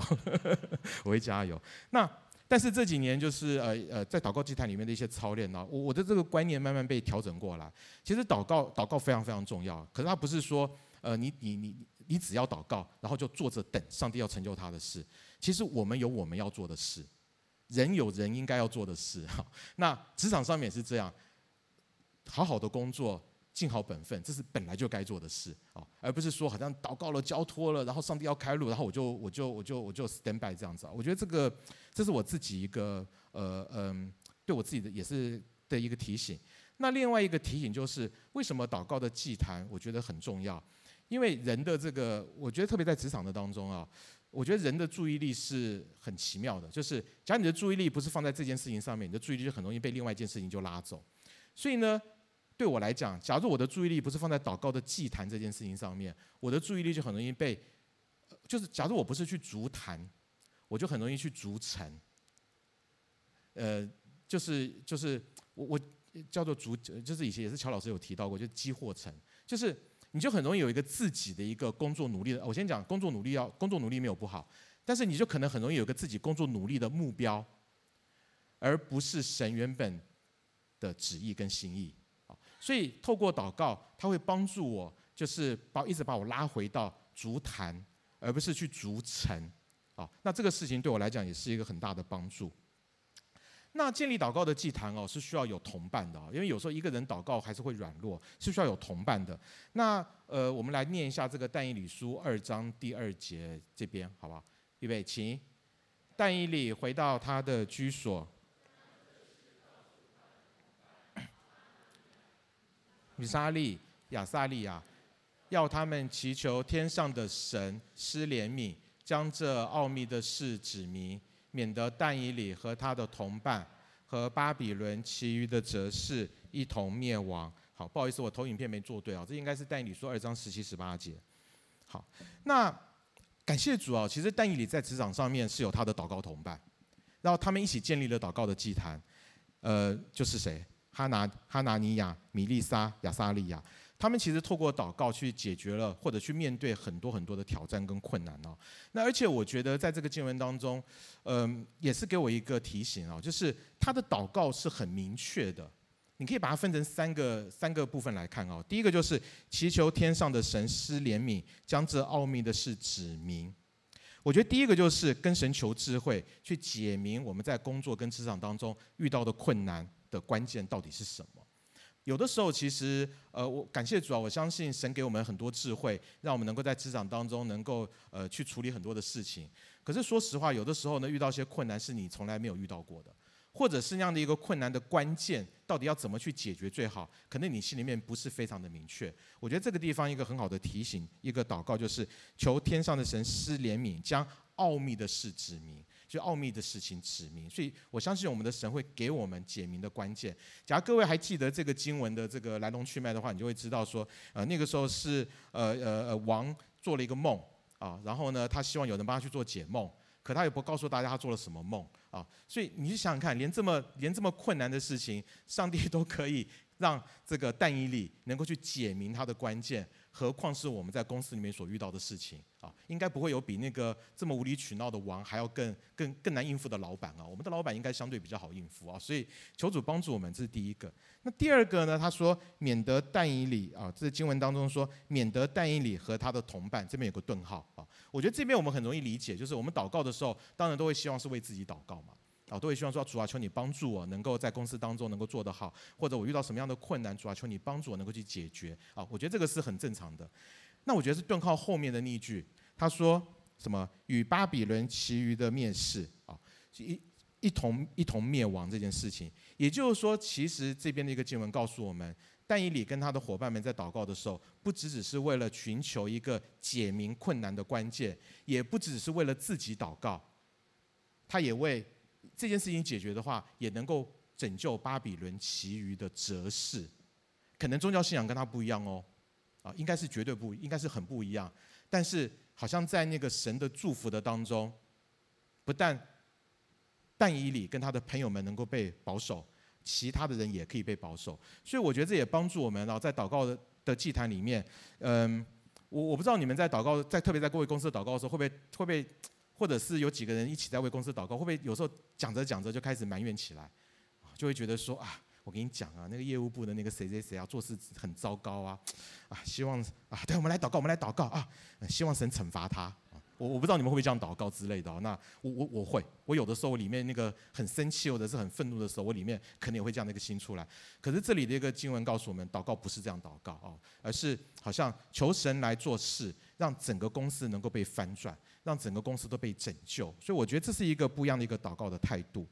我会加油。那但是这几年就是呃呃，在祷告祭坛里面的一些操练呢，我我的这个观念慢慢被调整过来。其实祷告祷告非常非常重要，可是它不是说呃你你你。你只要祷告，然后就坐着等上帝要成就他的事。其实我们有我们要做的事，人有人应该要做的事。哈，那职场上面也是这样，好好的工作，尽好本分，这是本来就该做的事啊，而不是说好像祷告了、交托了，然后上帝要开路，然后我就我就我就我就 stand by 这样子啊。我觉得这个这是我自己一个呃嗯，对我自己的也是的一个提醒。那另外一个提醒就是，为什么祷告的祭坛我觉得很重要？因为人的这个，我觉得特别在职场的当中啊，我觉得人的注意力是很奇妙的，就是假如你的注意力不是放在这件事情上面，你的注意力就很容易被另外一件事情就拉走。所以呢，对我来讲，假如我的注意力不是放在祷告的祭坛这件事情上面，我的注意力就很容易被，就是假如我不是去逐坛，我就很容易去逐城。呃，就是就是我我叫做逐，就是以前也是乔老师有提到过，就积货城，就是。你就很容易有一个自己的一个工作努力的。我先讲工作努力要工作努力没有不好，但是你就可能很容易有一个自己工作努力的目标，而不是神原本的旨意跟心意。所以透过祷告，他会帮助我，就是把一直把我拉回到足坛，而不是去逐城。啊，那这个事情对我来讲也是一个很大的帮助。那建立祷告的祭坛哦，是需要有同伴的，因为有时候一个人祷告还是会软弱，是需要有同伴的。那呃，我们来念一下这个但以理书二章第二节这边，好不好？预备，请。但以理回到他的居所，米沙利、亚撒利亚，要他们祈求天上的神施怜悯，将这奥秘的事指明。免得但以理和他的同伴和巴比伦其余的哲士一同灭亡。好，不好意思，我投影片没做对啊，这应该是但以理书二章十七十八节。好，那感谢主啊，其实但以理在职场上面是有他的祷告同伴，然后他们一起建立了祷告的祭坛。呃，就是谁？哈拿、哈拿尼亚、米利沙、亚撒利亚。他们其实透过祷告去解决了，或者去面对很多很多的挑战跟困难哦。那而且我觉得在这个经文当中，嗯，也是给我一个提醒哦，就是他的祷告是很明确的。你可以把它分成三个三个部分来看哦。第一个就是祈求天上的神施怜悯，将这奥秘的事指明。我觉得第一个就是跟神求智慧，去解明我们在工作跟职场当中遇到的困难的关键到底是什么。有的时候，其实，呃，我感谢主啊，我相信神给我们很多智慧，让我们能够在职场当中能够呃去处理很多的事情。可是说实话，有的时候呢，遇到一些困难是你从来没有遇到过的，或者是那样的一个困难的关键，到底要怎么去解决最好，可能你心里面不是非常的明确。我觉得这个地方一个很好的提醒，一个祷告就是求天上的神施怜悯，将奥秘的事指明。就奥秘的事情指明，所以我相信我们的神会给我们解明的关键。假如各位还记得这个经文的这个来龙去脉的话，你就会知道说，呃，那个时候是呃呃呃王做了一个梦啊，然后呢，他希望有人帮他去做解梦，可他也不告诉大家他做了什么梦啊，所以你想想看，连这么连这么困难的事情，上帝都可以让这个但以理能够去解明他的关键。何况是我们在公司里面所遇到的事情啊，应该不会有比那个这么无理取闹的王还要更更更难应付的老板啊。我们的老板应该相对比较好应付啊，所以求主帮助我们，这是第一个。那第二个呢？他说免得但以理啊，这是经文当中说免得但以理和他的同伴，这边有个顿号啊。我觉得这边我们很容易理解，就是我们祷告的时候，当然都会希望是为自己祷告嘛。啊，都会希望说主啊，求你帮助我能够在公司当中能够做得好，或者我遇到什么样的困难，主啊，求你帮助我能够去解决。啊，我觉得这个是很正常的。那我觉得是顿号后面的那句，他说什么与巴比伦其余的灭世啊，一一同一同灭亡这件事情。也就是说，其实这边的一个经文告诉我们，但以理跟他的伙伴们在祷告的时候，不只只是为了寻求一个解明困难的关键，也不只是为了自己祷告，他也为。这件事情解决的话，也能够拯救巴比伦其余的哲士。可能宗教信仰跟他不一样哦，啊，应该是绝对不，应该是很不一样。但是好像在那个神的祝福的当中，不但但以理跟他的朋友们能够被保守，其他的人也可以被保守。所以我觉得这也帮助我们啊，在祷告的的祭坛里面，嗯，我我不知道你们在祷告，在特别在各位公司的祷告的时候，会不会会不会？或者是有几个人一起在为公司祷告，会不会有时候讲着讲着就开始埋怨起来，就会觉得说啊，我跟你讲啊，那个业务部的那个谁谁谁啊，做事很糟糕啊，啊，希望啊，对，我们来祷告，我们来祷告啊，希望神惩罚他。我我不知道你们会不会这样祷告之类的。那我我我会，我有的时候我里面那个很生气或者是很愤怒的时候，我里面可能也会这样的一个心出来。可是这里的一个经文告诉我们，祷告不是这样祷告啊，而是好像求神来做事，让整个公司能够被翻转。让整个公司都被拯救，所以我觉得这是一个不一样的一个祷告的态度。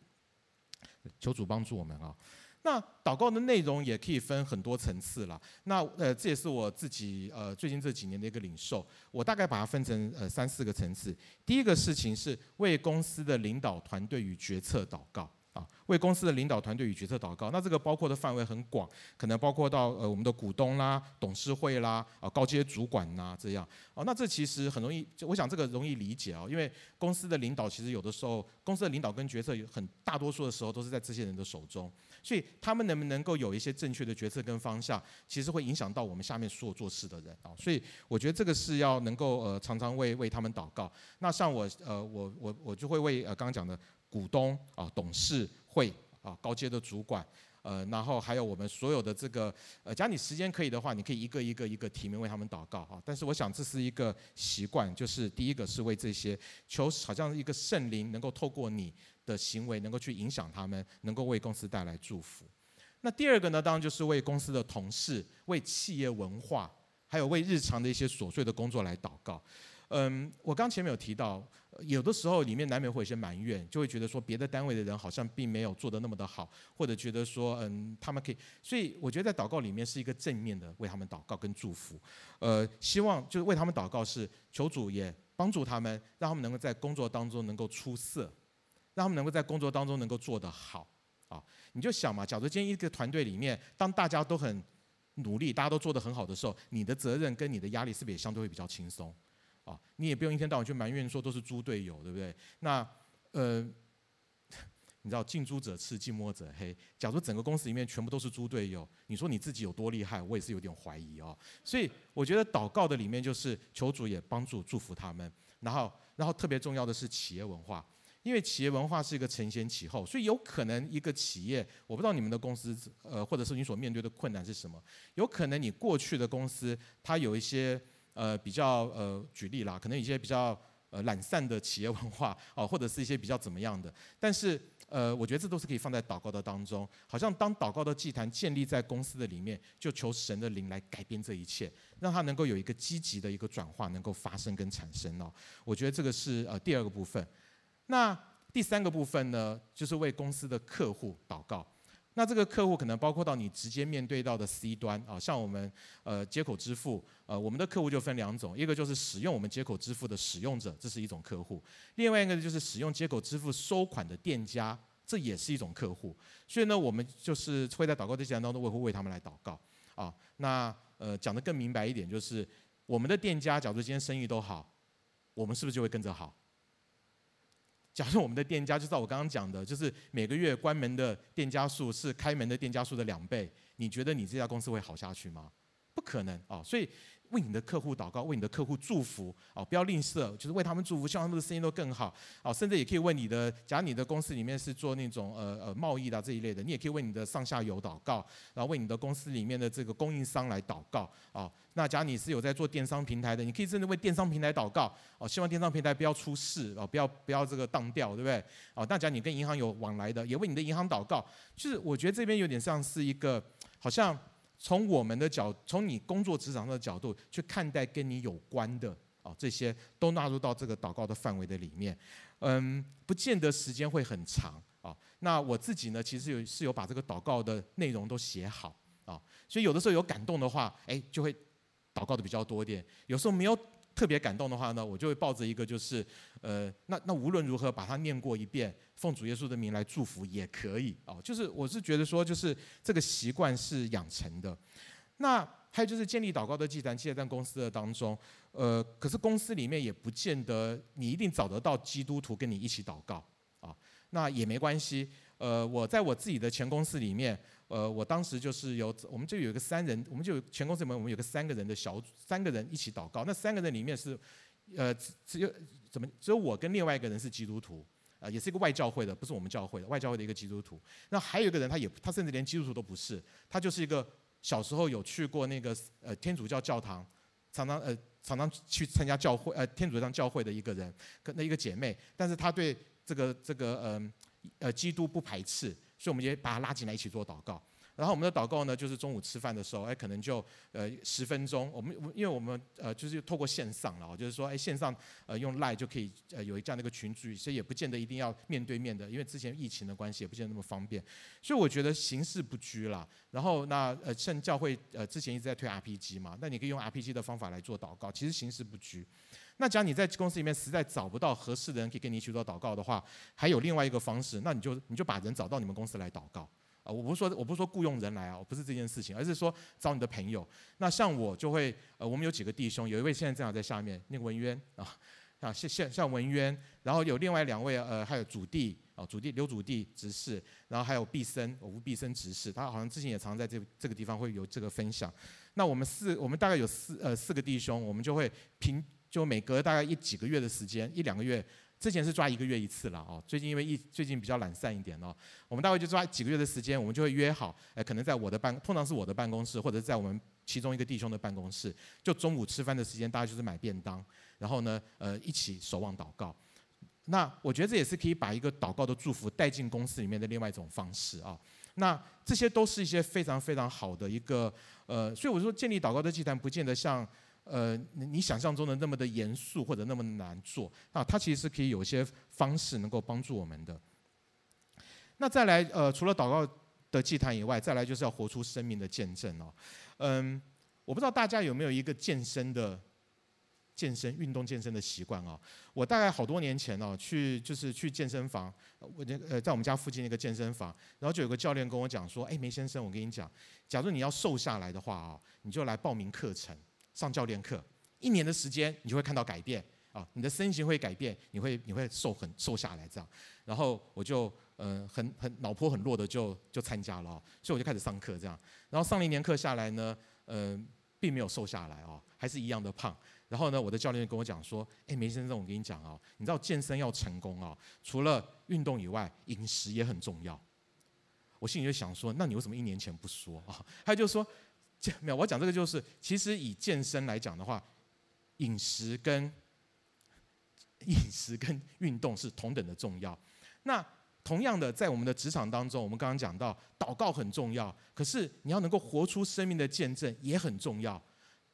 求主帮助我们啊！那祷告的内容也可以分很多层次了。那呃，这也是我自己呃最近这几年的一个领受。我大概把它分成呃三四个层次。第一个事情是为公司的领导团队与决策祷告。啊，为公司的领导团队与决策祷告，那这个包括的范围很广，可能包括到呃我们的股东啦、董事会啦、啊高阶主管呐这样。哦，那这其实很容易，我想这个容易理解啊，因为公司的领导其实有的时候，公司的领导跟决策有很大多数的时候都是在这些人的手中，所以他们能不能够有一些正确的决策跟方向，其实会影响到我们下面所有做事的人啊。所以我觉得这个是要能够呃常常为为他们祷告。那像我呃我我我就会为呃刚刚讲的。股东啊，董事会啊，高阶的主管，呃，然后还有我们所有的这个，呃，假如你时间可以的话，你可以一个一个一个提名为他们祷告啊。但是我想这是一个习惯，就是第一个是为这些求，好像一个圣灵能够透过你的行为，能够去影响他们，能够为公司带来祝福。那第二个呢，当然就是为公司的同事、为企业文化，还有为日常的一些琐碎的工作来祷告。嗯，我刚前面有提到，有的时候里面难免会有些埋怨，就会觉得说别的单位的人好像并没有做得那么的好，或者觉得说，嗯，他们可以，所以我觉得在祷告里面是一个正面的为他们祷告跟祝福，呃，希望就是为他们祷告是求主也帮助他们，让他们能够在工作当中能够出色，让他们能够在工作当中能够做得好，啊，你就想嘛，假如今天一个团队里面，当大家都很努力，大家都做得很好的时候，你的责任跟你的压力是不是也相对会比较轻松？啊，你也不用一天到晚去埋怨说都是猪队友，对不对？那呃，你知道近朱者赤，近墨者黑。假如整个公司里面全部都是猪队友，你说你自己有多厉害？我也是有点怀疑哦。所以我觉得祷告的里面就是求主也帮助祝福他们。然后，然后特别重要的是企业文化，因为企业文化是一个承先启后，所以有可能一个企业，我不知道你们的公司呃，或者是你所面对的困难是什么？有可能你过去的公司它有一些。呃，比较呃，举例啦，可能一些比较呃懒散的企业文化哦，或者是一些比较怎么样的，但是呃，我觉得这都是可以放在祷告的当中。好像当祷告的祭坛建立在公司的里面，就求神的灵来改变这一切，让它能够有一个积极的一个转化，能够发生跟产生哦。我觉得这个是呃第二个部分。那第三个部分呢，就是为公司的客户祷告。那这个客户可能包括到你直接面对到的 C 端啊，像我们呃接口支付，呃我们的客户就分两种，一个就是使用我们接口支付的使用者，这是一种客户；另外一个就是使用接口支付收款的店家，这也是一种客户。所以呢，我们就是会在祷告的过程当中，我会为他们来祷告啊。那呃讲得更明白一点，就是我们的店家，假如今天生意都好，我们是不是就会跟着好？假设我们的店家就照我刚刚讲的，就是每个月关门的店家数是开门的店家数的两倍，你觉得你这家公司会好下去吗？不可能啊！所以。为你的客户祷告，为你的客户祝福哦，不要吝啬，就是为他们祝福，希望他们的生意都更好哦。甚至也可以为你的，假如你的公司里面是做那种呃呃贸易的这一类的，你也可以为你的上下游祷告，然后为你的公司里面的这个供应商来祷告哦。那假如你是有在做电商平台的，你可以甚至为电商平台祷告哦，希望电商平台不要出事哦，不要不要这个当掉，对不对？哦，那假如你跟银行有往来的，也为你的银行祷告。就是我觉得这边有点像是一个好像。从我们的角，从你工作职场的角度去看待跟你有关的啊，这些都纳入到这个祷告的范围的里面。嗯，不见得时间会很长啊。那我自己呢，其实有是有把这个祷告的内容都写好啊，所以有的时候有感动的话，哎，就会祷告的比较多一点。有时候没有。特别感动的话呢，我就会抱着一个就是，呃，那那无论如何把它念过一遍，奉主耶稣的名来祝福也可以哦。就是我是觉得说，就是这个习惯是养成的。那还有就是建立祷告的祭坛，其实在公司的当中，呃，可是公司里面也不见得你一定找得到基督徒跟你一起祷告啊。那也没关系，呃，我在我自己的前公司里面。呃，我当时就是有，我们就有一个三人，我们就有全公司里面我们有个三个人的小组，三个人一起祷告。那三个人里面是，呃，只有怎么只有我跟另外一个人是基督徒，啊、呃，也是一个外教会的，不是我们教会的，外教会的一个基督徒。那还有一个人，他也他甚至连基督徒都不是，他就是一个小时候有去过那个呃天主教教堂，常常呃常常去参加教会呃天主教教会的一个人，跟那一个姐妹，但是他对这个这个嗯呃，呃基督不排斥。所以我们也把他拉进来一起做祷告。然后我们的祷告呢，就是中午吃饭的时候，哎，可能就呃十分钟。我们因为我们呃就是透过线上了，就是说哎线上呃用 Line 就可以呃有这样的一个群组，所以也不见得一定要面对面的，因为之前疫情的关系也不见得那么方便。所以我觉得形式不拘啦。然后那呃圣教会呃之前一直在推 RPG 嘛，那你可以用 RPG 的方法来做祷告，其实形式不拘。那假如你在公司里面实在找不到合适的人可以跟你一起做祷告的话，还有另外一个方式，那你就你就把人找到你们公司来祷告。啊，我不是说我不是说雇佣人来啊，我不是这件事情，而是说找你的朋友。那像我就会，呃，我们有几个弟兄，有一位现在正好在下面，那个文渊啊，啊，像像像文渊，然后有另外两位，呃，还有主弟啊，主弟刘主弟执事，然后还有毕生，吴毕生执事，他好像之前也常在这这个地方会有这个分享。那我们四，我们大概有四呃四个弟兄，我们就会平就每隔大概一几个月的时间，一两个月。之前是抓一个月一次了哦，最近因为一最近比较懒散一点哦，我们大概就抓几个月的时间，我们就会约好，哎，可能在我的办，通常是我的办公室，或者是在我们其中一个弟兄的办公室，就中午吃饭的时间，大家就是买便当，然后呢，呃，一起守望祷告。那我觉得这也是可以把一个祷告的祝福带进公司里面的另外一种方式啊。那这些都是一些非常非常好的一个呃，所以我说建立祷告的祭坛，不见得像。呃，你想象中的那么的严肃或者那么难做啊？它其实是可以有一些方式能够帮助我们的。那再来，呃，除了祷告的祭坛以外，再来就是要活出生命的见证哦。嗯，我不知道大家有没有一个健身的、健身运动健身的习惯哦。我大概好多年前哦，去就是去健身房，我那呃在我们家附近那个健身房，然后就有个教练跟我讲说：“哎，梅先生，我跟你讲，假如你要瘦下来的话啊，你就来报名课程。”上教练课，一年的时间，你就会看到改变啊！你的身形会改变，你会你会瘦很瘦下来这样。然后我就呃很很脑波很弱的就就参加了，所以我就开始上课这样。然后上了一年课下来呢，呃并没有瘦下来哦，还是一样的胖。然后呢，我的教练跟我讲说：“哎，梅先生，我跟你讲哦，你知道健身要成功哦，除了运动以外，饮食也很重要。”我心里就想说：“那你为什么一年前不说啊？”他就说。没有，我讲这个就是，其实以健身来讲的话，饮食跟饮食跟运动是同等的重要。那同样的，在我们的职场当中，我们刚刚讲到，祷告很重要，可是你要能够活出生命的见证也很重要。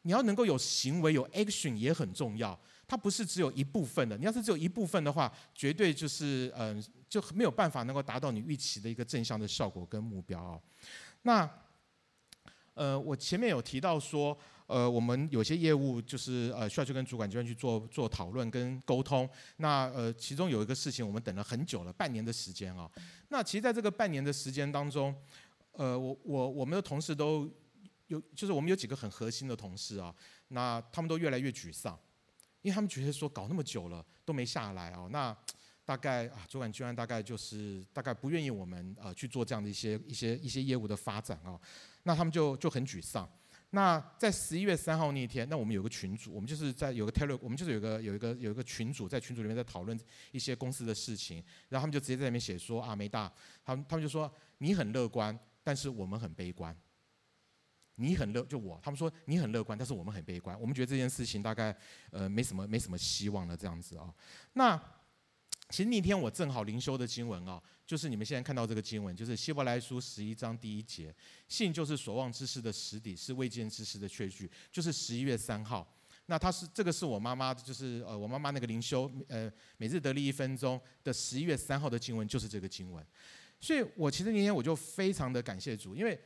你要能够有行为有 action 也很重要。它不是只有一部分的。你要是只有一部分的话，绝对就是嗯、就没有办法能够达到你预期的一个正向的效果跟目标啊。那呃，我前面有提到说，呃，我们有些业务就是呃需要去跟主管机关去做做讨论跟沟通。那呃，其中有一个事情，我们等了很久了，半年的时间啊。那其实在这个半年的时间当中，呃，我我我们的同事都有，就是我们有几个很核心的同事啊，那他们都越来越沮丧，因为他们觉得说搞那么久了都没下来啊。那大概啊，主管机关大概就是大概不愿意我们呃去做这样的一些一些一些业务的发展啊。那他们就就很沮丧。那在十一月三号那一天，那我们有个群组，我们就是在有个 Tele，我们就是有个有一个有一个群组，在群组里面在讨论一些公司的事情。然后他们就直接在里面写说啊，梅大，他们他们就说你很乐观，但是我们很悲观。你很乐，就我，他们说你很乐观，但是我们很悲观。我们觉得这件事情大概呃没什么没什么希望了这样子啊。那其实那天我正好灵修的经文啊。就是你们现在看到这个经文，就是希伯来书十一章第一节，信就是所望之事的实底，是未见之事的确据。就是十一月三号，那他是这个是我妈妈，就是呃我妈妈那个灵修，呃每日得力一分钟的十一月三号的经文，就是这个经文。所以我其实那天我就非常的感谢主，因为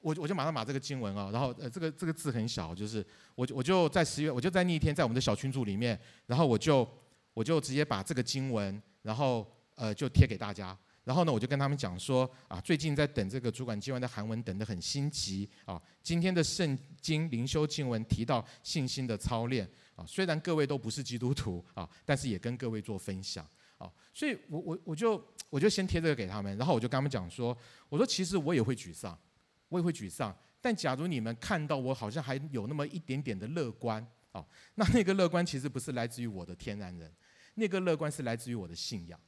我我就马上把这个经文啊，然后呃这个这个字很小，就是我我就在十月，我就在那一天在我们的小群组里面，然后我就我就直接把这个经文，然后呃就贴给大家。然后呢，我就跟他们讲说啊，最近在等这个主管机关的韩文，等得很心急啊。今天的圣经灵修经文提到信心的操练啊，虽然各位都不是基督徒啊，但是也跟各位做分享啊。所以我我我就我就先贴这个给他们，然后我就跟他们讲说，我说其实我也会沮丧，我也会沮丧，但假如你们看到我好像还有那么一点点的乐观啊，那那个乐观其实不是来自于我的天然人，那个乐观是来自于我的信仰。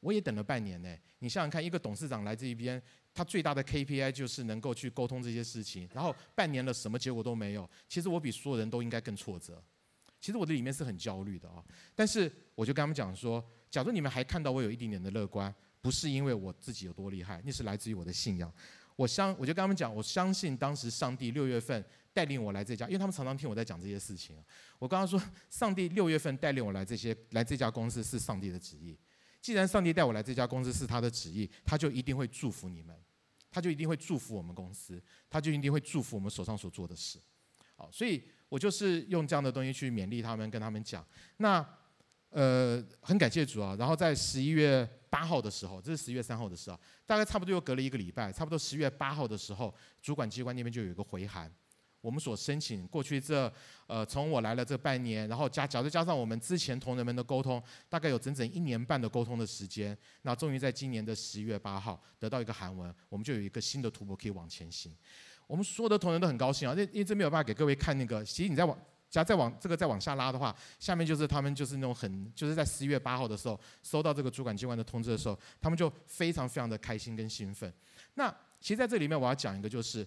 我也等了半年呢，你想想看，一个董事长来这一边，他最大的 KPI 就是能够去沟通这些事情，然后半年了，什么结果都没有。其实我比所有人都应该更挫折，其实我的里面是很焦虑的啊。但是我就跟他们讲说，假如你们还看到我有一点点的乐观，不是因为我自己有多厉害，那是来自于我的信仰。我相我就跟他们讲，我相信当时上帝六月份带领我来这家，因为他们常常听我在讲这些事情。我刚刚说，上帝六月份带领我来这些来这家公司是上帝的旨意。既然上帝带我来这家公司是他的旨意，他就一定会祝福你们，他就一定会祝福我们公司，他就一定会祝福我们手上所做的事。好，所以我就是用这样的东西去勉励他们，跟他们讲。那呃，很感谢主啊。然后在十一月八号的时候，这是十一月三号的时候，大概差不多又隔了一个礼拜，差不多十一月八号的时候，主管机关那边就有一个回函。我们所申请过去这呃，从我来了这半年，然后加，假如加上我们之前同仁们的沟通，大概有整整一年半的沟通的时间，那终于在今年的十一月八号得到一个函文，我们就有一个新的突破可以往前行。我们所有的同仁都很高兴啊，因为因为这没有办法给各位看那个，其实你在往。假如再往这个再往下拉的话，下面就是他们就是那种很就是在十一月八号的时候收到这个主管机关的通知的时候，他们就非常非常的开心跟兴奋。那其实在这里面我要讲一个，就是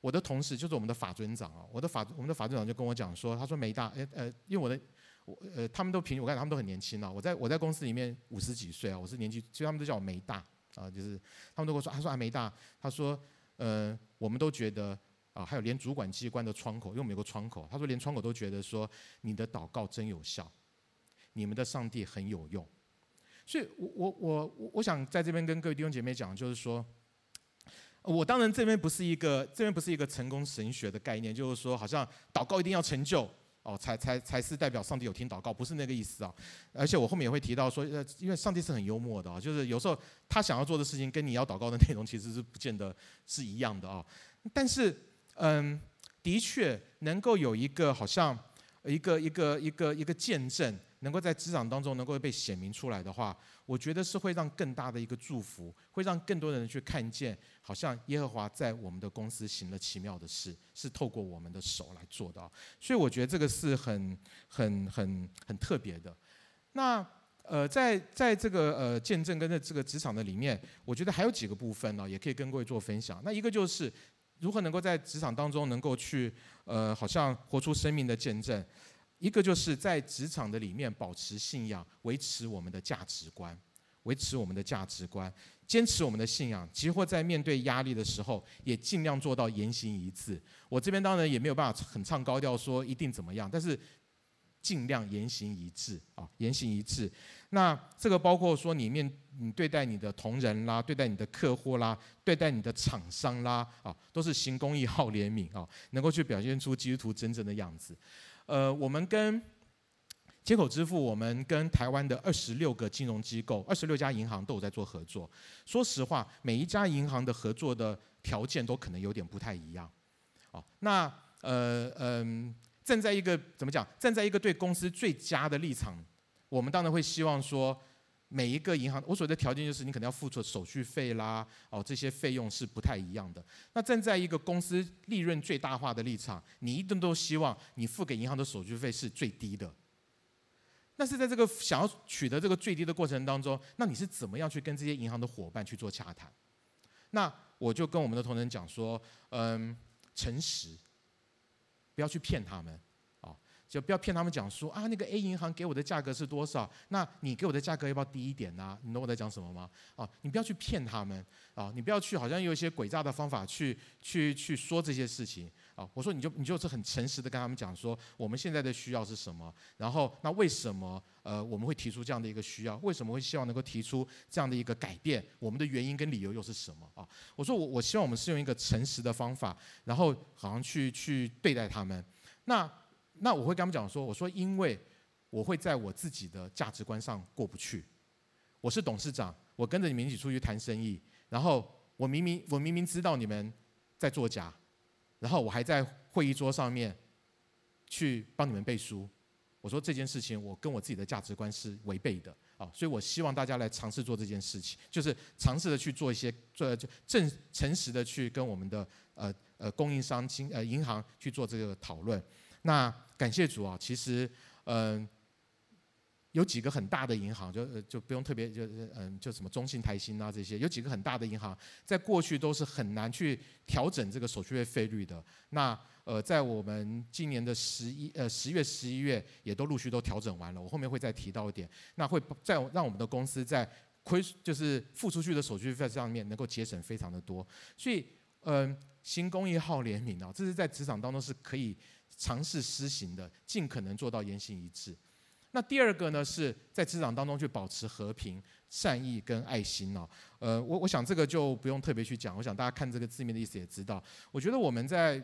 我的同事就是我们的法尊长啊，我的法我们的法尊长就跟我讲说，他说梅大呃呃，因为我的我呃他们都平我看他们都很年轻啊，我在我在公司里面五十几岁啊，我是年纪，所以他们都叫我梅大啊，就是他们都跟我说，他说啊梅大，他说呃我们都觉得。啊，还有连主管机关的窗口，因为我们有个窗口，他说连窗口都觉得说你的祷告真有效，你们的上帝很有用，所以我我我我我想在这边跟各位弟兄姐妹讲，就是说，我当然这边不是一个这边不是一个成功神学的概念，就是说好像祷告一定要成就哦，才才才是代表上帝有听祷告，不是那个意思啊。而且我后面也会提到说，呃，因为上帝是很幽默的啊，就是有时候他想要做的事情跟你要祷告的内容其实是不见得是一样的啊，但是。嗯，的确能够有一个好像一个一个一个一个见证，能够在职场当中能够被显明出来的话，我觉得是会让更大的一个祝福，会让更多的人去看见，好像耶和华在我们的公司行了奇妙的事，是透过我们的手来做的。所以我觉得这个是很很很很特别的。那呃，在在这个呃见证跟在这个职场的里面，我觉得还有几个部分呢，也可以跟各位做分享。那一个就是。如何能够在职场当中能够去，呃，好像活出生命的见证？一个就是在职场的里面保持信仰，维持我们的价值观，维持我们的价值观，坚持我们的信仰。即或在面对压力的时候，也尽量做到言行一致。我这边当然也没有办法很唱高调说一定怎么样，但是。尽量言行一致啊，言行一致。那这个包括说，你面你对待你的同仁啦，对待你的客户啦，对待你的厂商啦，啊，都是行公益、好怜悯啊，能够去表现出基督徒真正的样子。呃，我们跟街口支付，我们跟台湾的二十六个金融机构、二十六家银行都有在做合作。说实话，每一家银行的合作的条件都可能有点不太一样。哦，那呃嗯。呃站在一个怎么讲？站在一个对公司最佳的立场，我们当然会希望说，每一个银行，我所谓的条件就是你可能要付出手续费啦，哦，这些费用是不太一样的。那站在一个公司利润最大化的立场，你一定都希望你付给银行的手续费是最低的。那是在这个想要取得这个最低的过程当中，那你是怎么样去跟这些银行的伙伴去做洽谈？那我就跟我们的同仁讲说，嗯，诚实。不要去骗他们，就不要骗他们讲说啊，那个 A 银行给我的价格是多少？那你给我的价格要不要低一点呢？你懂我在讲什么吗？啊，你不要去骗他们，啊，你不要去好像用一些诡诈的方法去去去说这些事情，啊，我说你就你就是很诚实的跟他们讲说，我们现在的需要是什么？然后那为什么呃我们会提出这样的一个需要？为什么会希望能够提出这样的一个改变？我们的原因跟理由又是什么？啊，我说我我希望我们是用一个诚实的方法，然后好像去去对待他们。那那我会跟他们讲说，我说因为我会在我自己的价值观上过不去。我是董事长，我跟着你们一起出去谈生意，然后我明明我明明知道你们在作假，然后我还在会议桌上面去帮你们背书。我说这件事情我跟我自己的价值观是违背的啊，所以我希望大家来尝试做这件事情，就是尝试的去做一些做就正诚实的去跟我们的呃。呃，供应商、金呃银行去做这个讨论。那感谢主啊，其实嗯、有几个很大的银行，就就不用特别就嗯、就什么中信、台新啊这些，有几个很大的银行，在过去都是很难去调整这个手续费费率的。那呃，在我们今年的十一呃十月、十一月，也都陆续都调整完了。我后面会再提到一点，那会再让我们的公司在亏就是付出去的手续费上面能够节省非常的多。所以。嗯、行公益，好怜悯啊，这是在职场当中是可以尝试施行的，尽可能做到言行一致。那第二个呢，是在职场当中去保持和平、善意跟爱心哦。呃，我我想这个就不用特别去讲，我想大家看这个字面的意思也知道。我觉得我们在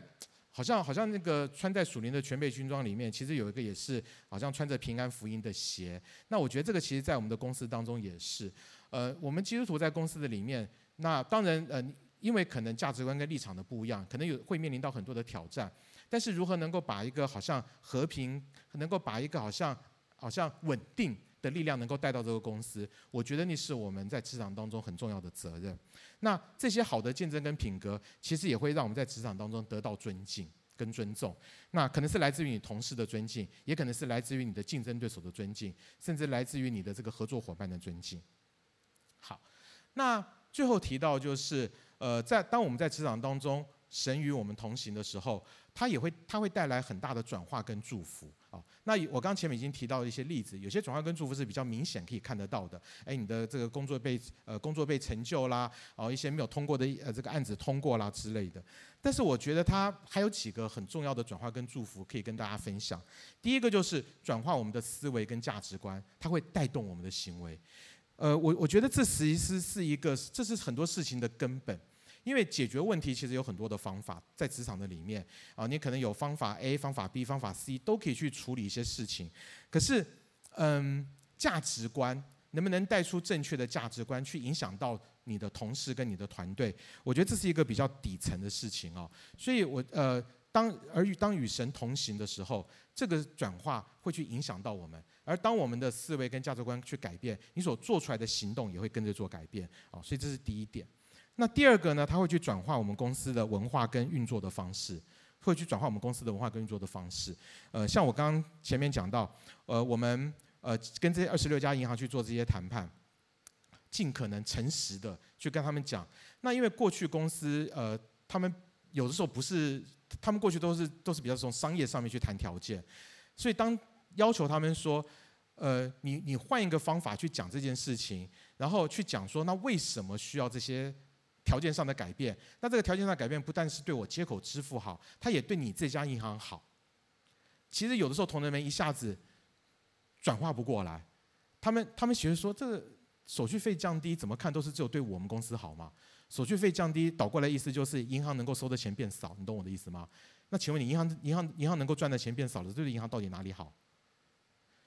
好像好像那个穿在属灵的全备军装里面，其实有一个也是好像穿着平安福音的鞋。那我觉得这个其实在我们的公司当中也是。呃，我们基督徒在公司的里面，那当然呃，因为可能价值观跟立场的不一样，可能有会面临到很多的挑战。但是如何能够把一个好像和平，能够把一个好像好像稳定的力量能够带到这个公司，我觉得那是我们在职场当中很重要的责任。那这些好的见证跟品格，其实也会让我们在职场当中得到尊敬跟尊重。那可能是来自于你同事的尊敬，也可能是来自于你的竞争对手的尊敬，甚至来自于你的这个合作伙伴的尊敬。好，那最后提到就是，呃，在当我们在职场当中，神与我们同行的时候，它也会它会带来很大的转化跟祝福啊。那我刚前面已经提到一些例子，有些转化跟祝福是比较明显可以看得到的。哎，你的这个工作被呃工作被成就啦，哦，一些没有通过的呃这个案子通过啦之类的。但是我觉得它还有几个很重要的转化跟祝福可以跟大家分享。第一个就是转化我们的思维跟价值观，它会带动我们的行为。呃，我我觉得这其实是一个，这是很多事情的根本。因为解决问题其实有很多的方法，在职场的里面啊，你可能有方法 A、方法 B、方法 C 都可以去处理一些事情。可是，嗯，价值观能不能带出正确的价值观，去影响到你的同事跟你的团队？我觉得这是一个比较底层的事情哦。所以我呃，当而与当与神同行的时候，这个转化会去影响到我们。而当我们的思维跟价值观去改变，你所做出来的行动也会跟着做改变啊。所以这是第一点。那第二个呢，它会去转化我们公司的文化跟运作的方式，会去转化我们公司的文化跟运作的方式。呃，像我刚刚前面讲到，呃，我们呃跟这二十六家银行去做这些谈判，尽可能诚实的去跟他们讲。那因为过去公司呃，他们有的时候不是，他们过去都是都是比较从商业上面去谈条件，所以当要求他们说，呃，你你换一个方法去讲这件事情，然后去讲说，那为什么需要这些？条件上的改变，那这个条件上改变不但是对我接口支付好，它也对你这家银行好。其实有的时候同仁们一下子转化不过来，他们他们其实说，这个手续费降低，怎么看都是只有对我们公司好嘛。手续费降低倒过来意思就是银行能够收的钱变少，你懂我的意思吗？那请问你银行银行银行能够赚的钱变少了，这对银行到底哪里好？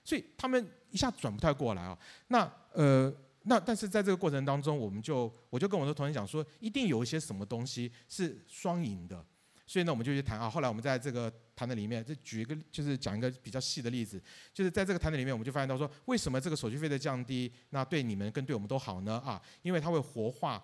所以他们一下转不太过来啊。那呃。那但是在这个过程当中，我们就我就跟我的同学讲说，一定有一些什么东西是双赢的，所以呢，我们就去谈啊。后来我们在这个谈的里面，就举一个就是讲一个比较细的例子，就是在这个谈的里面，我们就发现到说，为什么这个手续费的降低，那对你们跟对我们都好呢？啊，因为它会活化，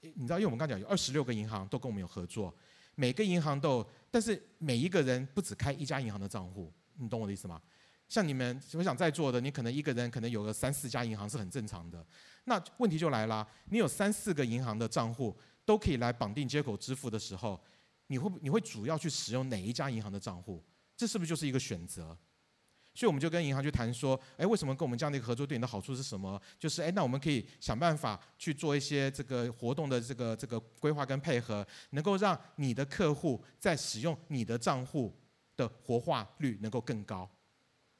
你知道，因为我们刚讲有二十六个银行都跟我们有合作，每个银行都，但是每一个人不只开一家银行的账户，你懂我的意思吗？像你们，我想在座的，你可能一个人可能有个三四家银行是很正常的。那问题就来了，你有三四个银行的账户都可以来绑定接口支付的时候，你会你会主要去使用哪一家银行的账户？这是不是就是一个选择？所以我们就跟银行去谈说，哎，为什么跟我们这样的一个合作对你的好处是什么？就是哎，那我们可以想办法去做一些这个活动的这个这个规划跟配合，能够让你的客户在使用你的账户的活化率能够更高。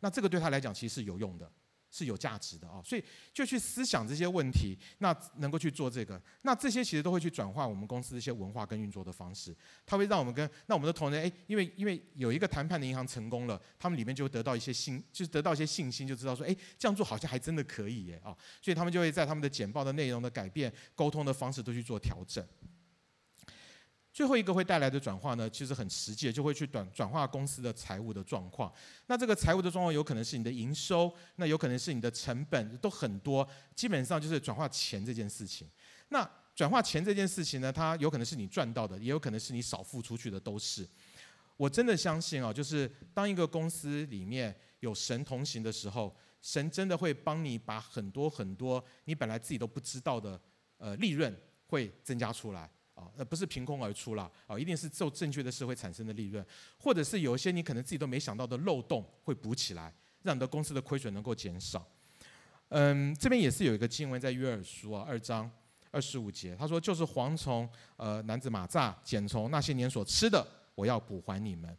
那这个对他来讲其实是有用的，是有价值的啊，所以就去思想这些问题，那能够去做这个，那这些其实都会去转化我们公司的一些文化跟运作的方式，它会让我们跟那我们的同仁哎，因为因为有一个谈判的银行成功了，他们里面就得到一些信，就是得到一些信心，就知道说哎，这样做好像还真的可以耶啊，所以他们就会在他们的简报的内容的改变、沟通的方式都去做调整。最后一个会带来的转化呢，其实很实际，就会去转转化公司的财务的状况。那这个财务的状况有可能是你的营收，那有可能是你的成本，都很多。基本上就是转化钱这件事情。那转化钱这件事情呢，它有可能是你赚到的，也有可能是你少付出去的，都是。我真的相信啊，就是当一个公司里面有神同行的时候，神真的会帮你把很多很多你本来自己都不知道的呃利润会增加出来。啊，那不是凭空而出了啊，一定是做正确的事会产生的利润，或者是有一些你可能自己都没想到的漏洞会补起来，让你的公司的亏损能够减少。嗯，这边也是有一个经文在约珥书啊二章二十五节，他说：“就是蝗虫、呃男子、马蚱、茧虫那些年所吃的，我要补还你们。”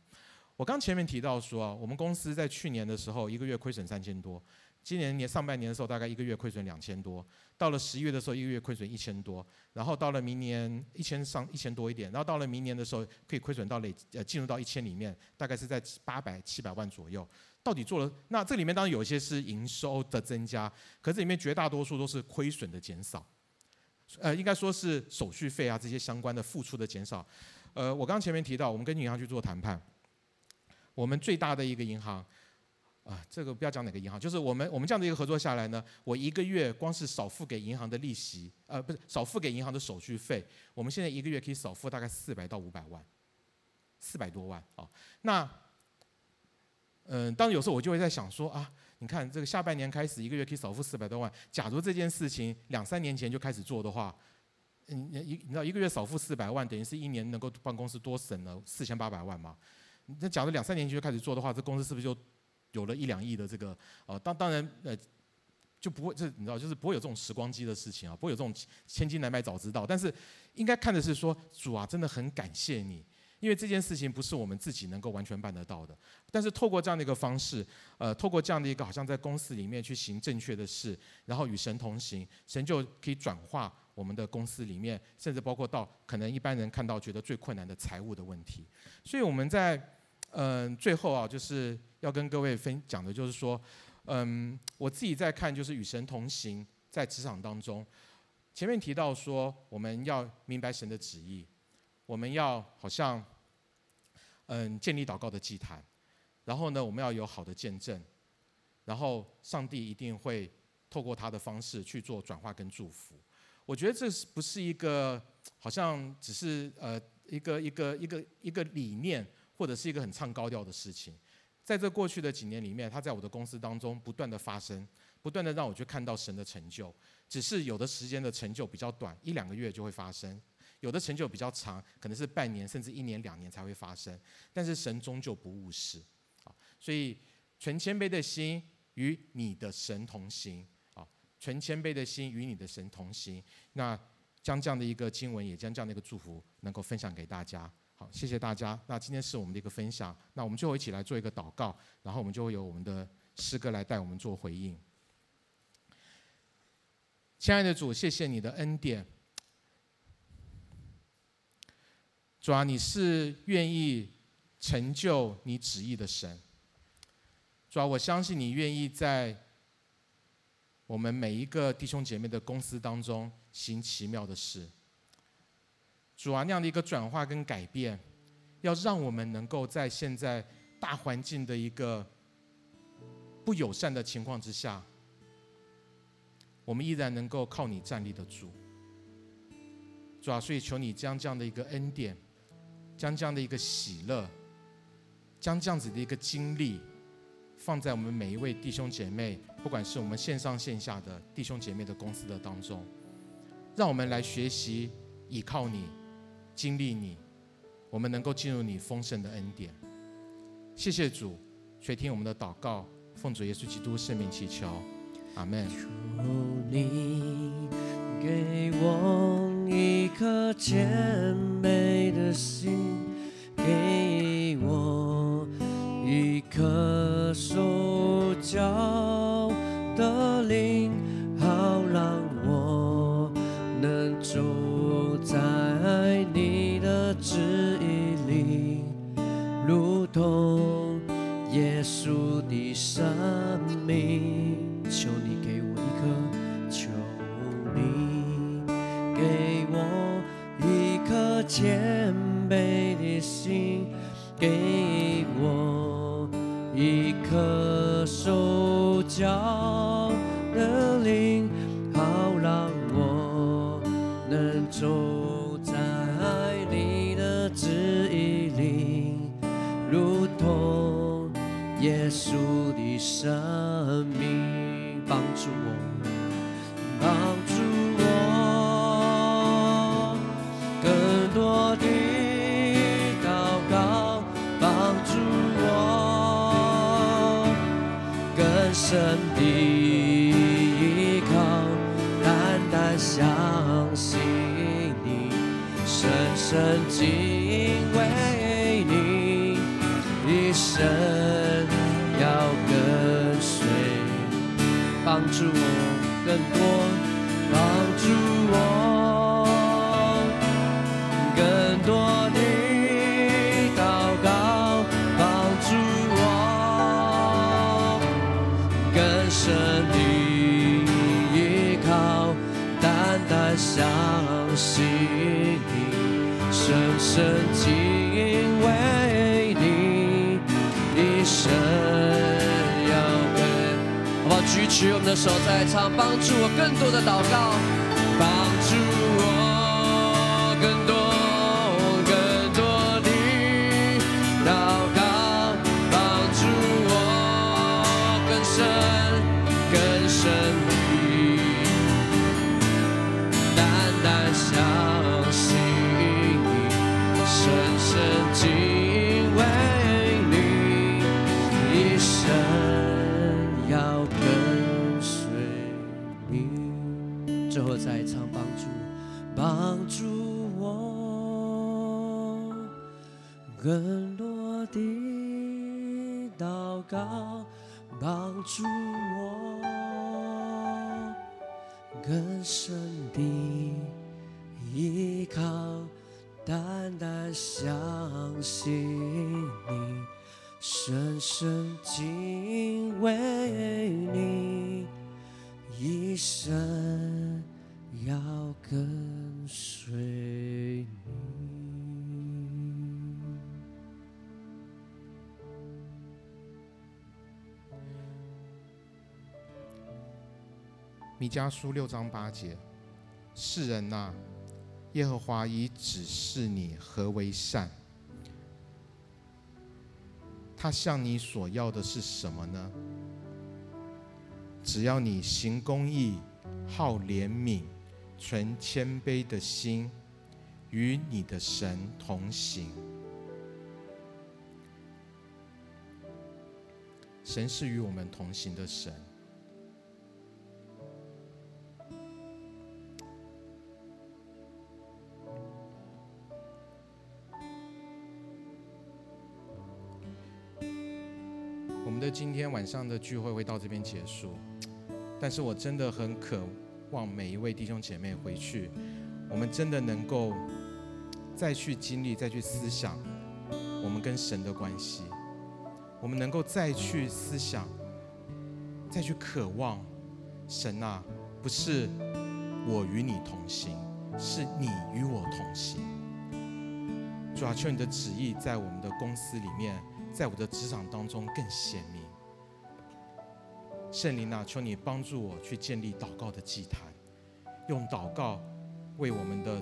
我刚前面提到说，我们公司在去年的时候一个月亏损三千多。今年年上半年的时候，大概一个月亏损两千多，到了十一月的时候，一个月亏损一千多，然后到了明年一千上一千多一点，然后到了明年的时候，可以亏损到累呃进入到一千里面，大概是在八百七百万左右。到底做了那这里面当然有一些是营收的增加，可是里面绝大多数都是亏损的减少，呃，应该说是手续费啊这些相关的付出的减少。呃，我刚刚前面提到，我们跟银行去做谈判，我们最大的一个银行。啊，这个不要讲哪个银行，就是我们我们这样的一个合作下来呢，我一个月光是少付给银行的利息，呃，不是少付给银行的手续费，我们现在一个月可以少付大概四百到五百万，四百多万啊。那，嗯、呃，当有时候我就会在想说啊，你看这个下半年开始一个月可以少付四百多万，假如这件事情两三年前就开始做的话，嗯，一你知道一个月少付四百万，等于是一年能够帮公司多省了四千八百万吗？那假如两三年前就开始做的话，这公司是不是就？有了一两亿的这个，呃，当当然，呃，就不会，这你知道，就是不会有这种时光机的事情啊，不会有这种千金难买早知道。但是，应该看的是说，主啊，真的很感谢你，因为这件事情不是我们自己能够完全办得到的。但是，透过这样的一个方式，呃，透过这样的一个好像在公司里面去行正确的事，然后与神同行，神就可以转化我们的公司里面，甚至包括到可能一般人看到觉得最困难的财务的问题。所以我们在。嗯，最后啊，就是要跟各位分享的，就是说，嗯，我自己在看，就是与神同行，在职场当中，前面提到说，我们要明白神的旨意，我们要好像，嗯，建立祷告的祭坛，然后呢，我们要有好的见证，然后上帝一定会透过他的方式去做转化跟祝福。我觉得这是不是一个好像只是呃一个一个一个一个理念？或者是一个很唱高调的事情，在这过去的几年里面，它在我的公司当中不断的发生，不断的让我去看到神的成就。只是有的时间的成就比较短，一两个月就会发生；有的成就比较长，可能是半年甚至一年两年才会发生。但是神终究不误事，啊，所以存谦卑的心与你的神同行，啊，存谦卑的心与你的神同行。那将这样的一个经文，也将这样的一个祝福，能够分享给大家。好，谢谢大家。那今天是我们的一个分享，那我们最后一起来做一个祷告，然后我们就会有我们的诗歌来带我们做回应。亲爱的主，谢谢你的恩典。主啊，你是愿意成就你旨意的神。主啊，我相信你愿意在我们每一个弟兄姐妹的公司当中行奇妙的事。主啊，那样的一个转化跟改变，要让我们能够在现在大环境的一个不友善的情况之下，我们依然能够靠你站立得住。主啊，所以求你将这样的一个恩典，将这样的一个喜乐，将这样子的一个经历，放在我们每一位弟兄姐妹，不管是我们线上线下的弟兄姐妹的公司的当中，让我们来学习倚靠你。经历你，我们能够进入你丰盛的恩典。谢谢主，垂听我们的祷告，奉主耶稣基督圣名祈求，阿门。求你给我一颗谦卑的心，给我一颗受教生命，求你给我一颗，求你给我一颗生命帮助我，帮助我更多的祷告，帮助我更深的依靠，单单相信你。深深敬更多，的手，在唱，帮助我更多的祷告，帮助我更深的依靠，单单相信你，深深敬畏你，一生要跟随米迦书六章八节，世人呐、耶和华已指示你何为善。他向你所要的是什么呢？只要你行公义、好怜悯、存谦卑的心，与你的神同行。神是与我们同行的神。我们的今天晚上的聚会会到这边结束，但是我真的很渴望每一位弟兄姐妹回去，我们真的能够再去经历、再去思想我们跟神的关系，我们能够再去思想、再去渴望神啊，不是我与你同行，是你与我同行。主啊，求你的旨意在我们的公司里面，在我的职场当中更显明。圣灵啊，求你帮助我去建立祷告的祭坛，用祷告为我们的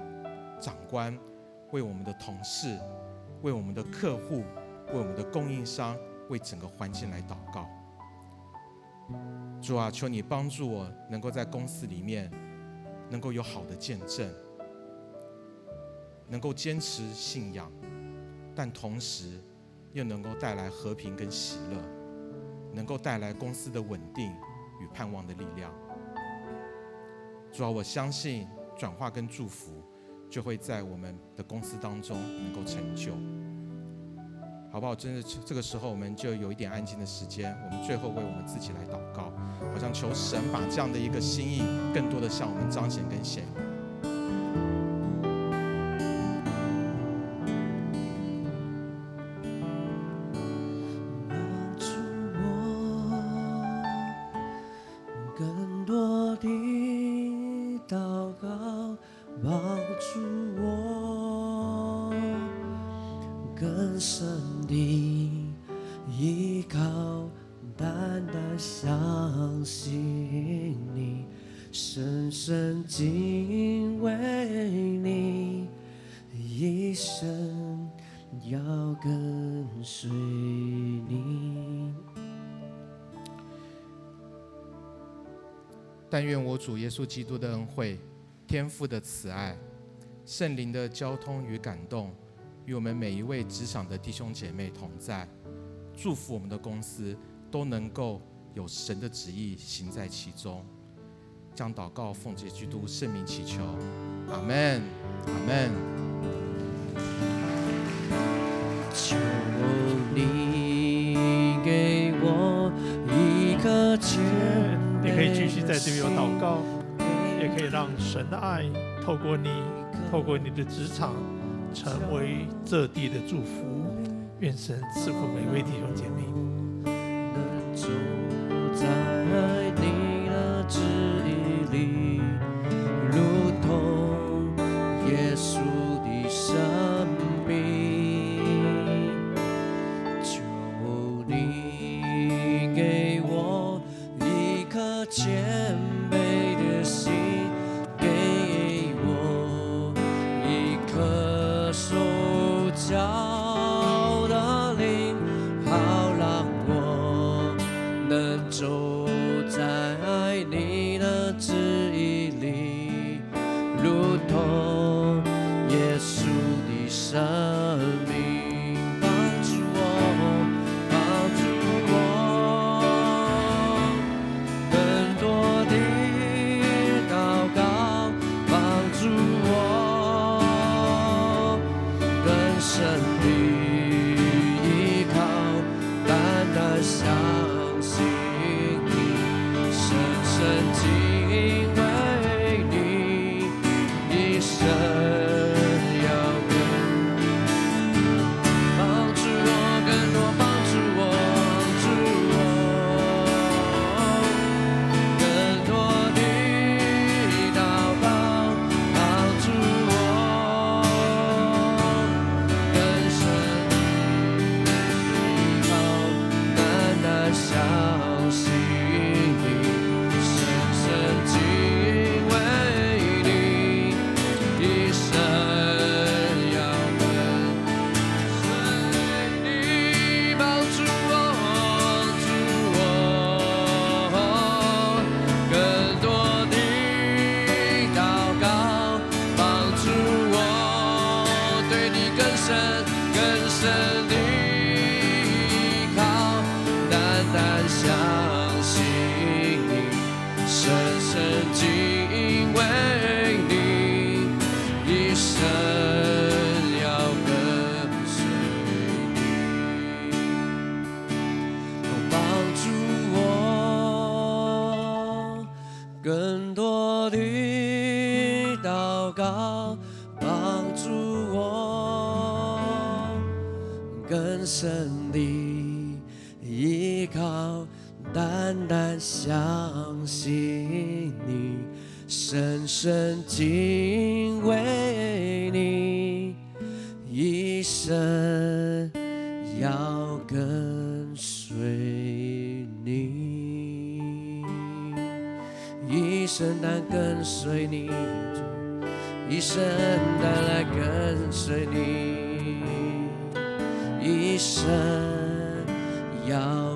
长官、为我们的同事、为我们的客户、为我们的供应商、为整个环境来祷告。主啊，求你帮助我能够在公司里面能够有好的见证，能够坚持信仰，但同时又能够带来和平跟喜乐。能够带来公司的稳定与盼望的力量。主啊，我相信转化跟祝福就会在我们的公司当中能够成就，好不好？真的，这个时候我们就有一点安静的时间，我们最后为我们自己来祷告，好像求神把这样的一个心意更多的向我们彰显跟显明。主耶稣基督的恩惠、天父的慈爱、圣灵的交通与感动，与我们每一位职场的弟兄姐妹同在，祝福我们的公司都能够有神的旨意行在其中。将祷告奉给基督圣名祈求，阿门，阿门。在这边有祷告，也可以让神的爱透过你，透过你的职场，成为这地的祝福。愿神赐福每位弟兄姐妹。生经为你一生要跟随你，一生单跟随你，一生带来跟随你。一生要。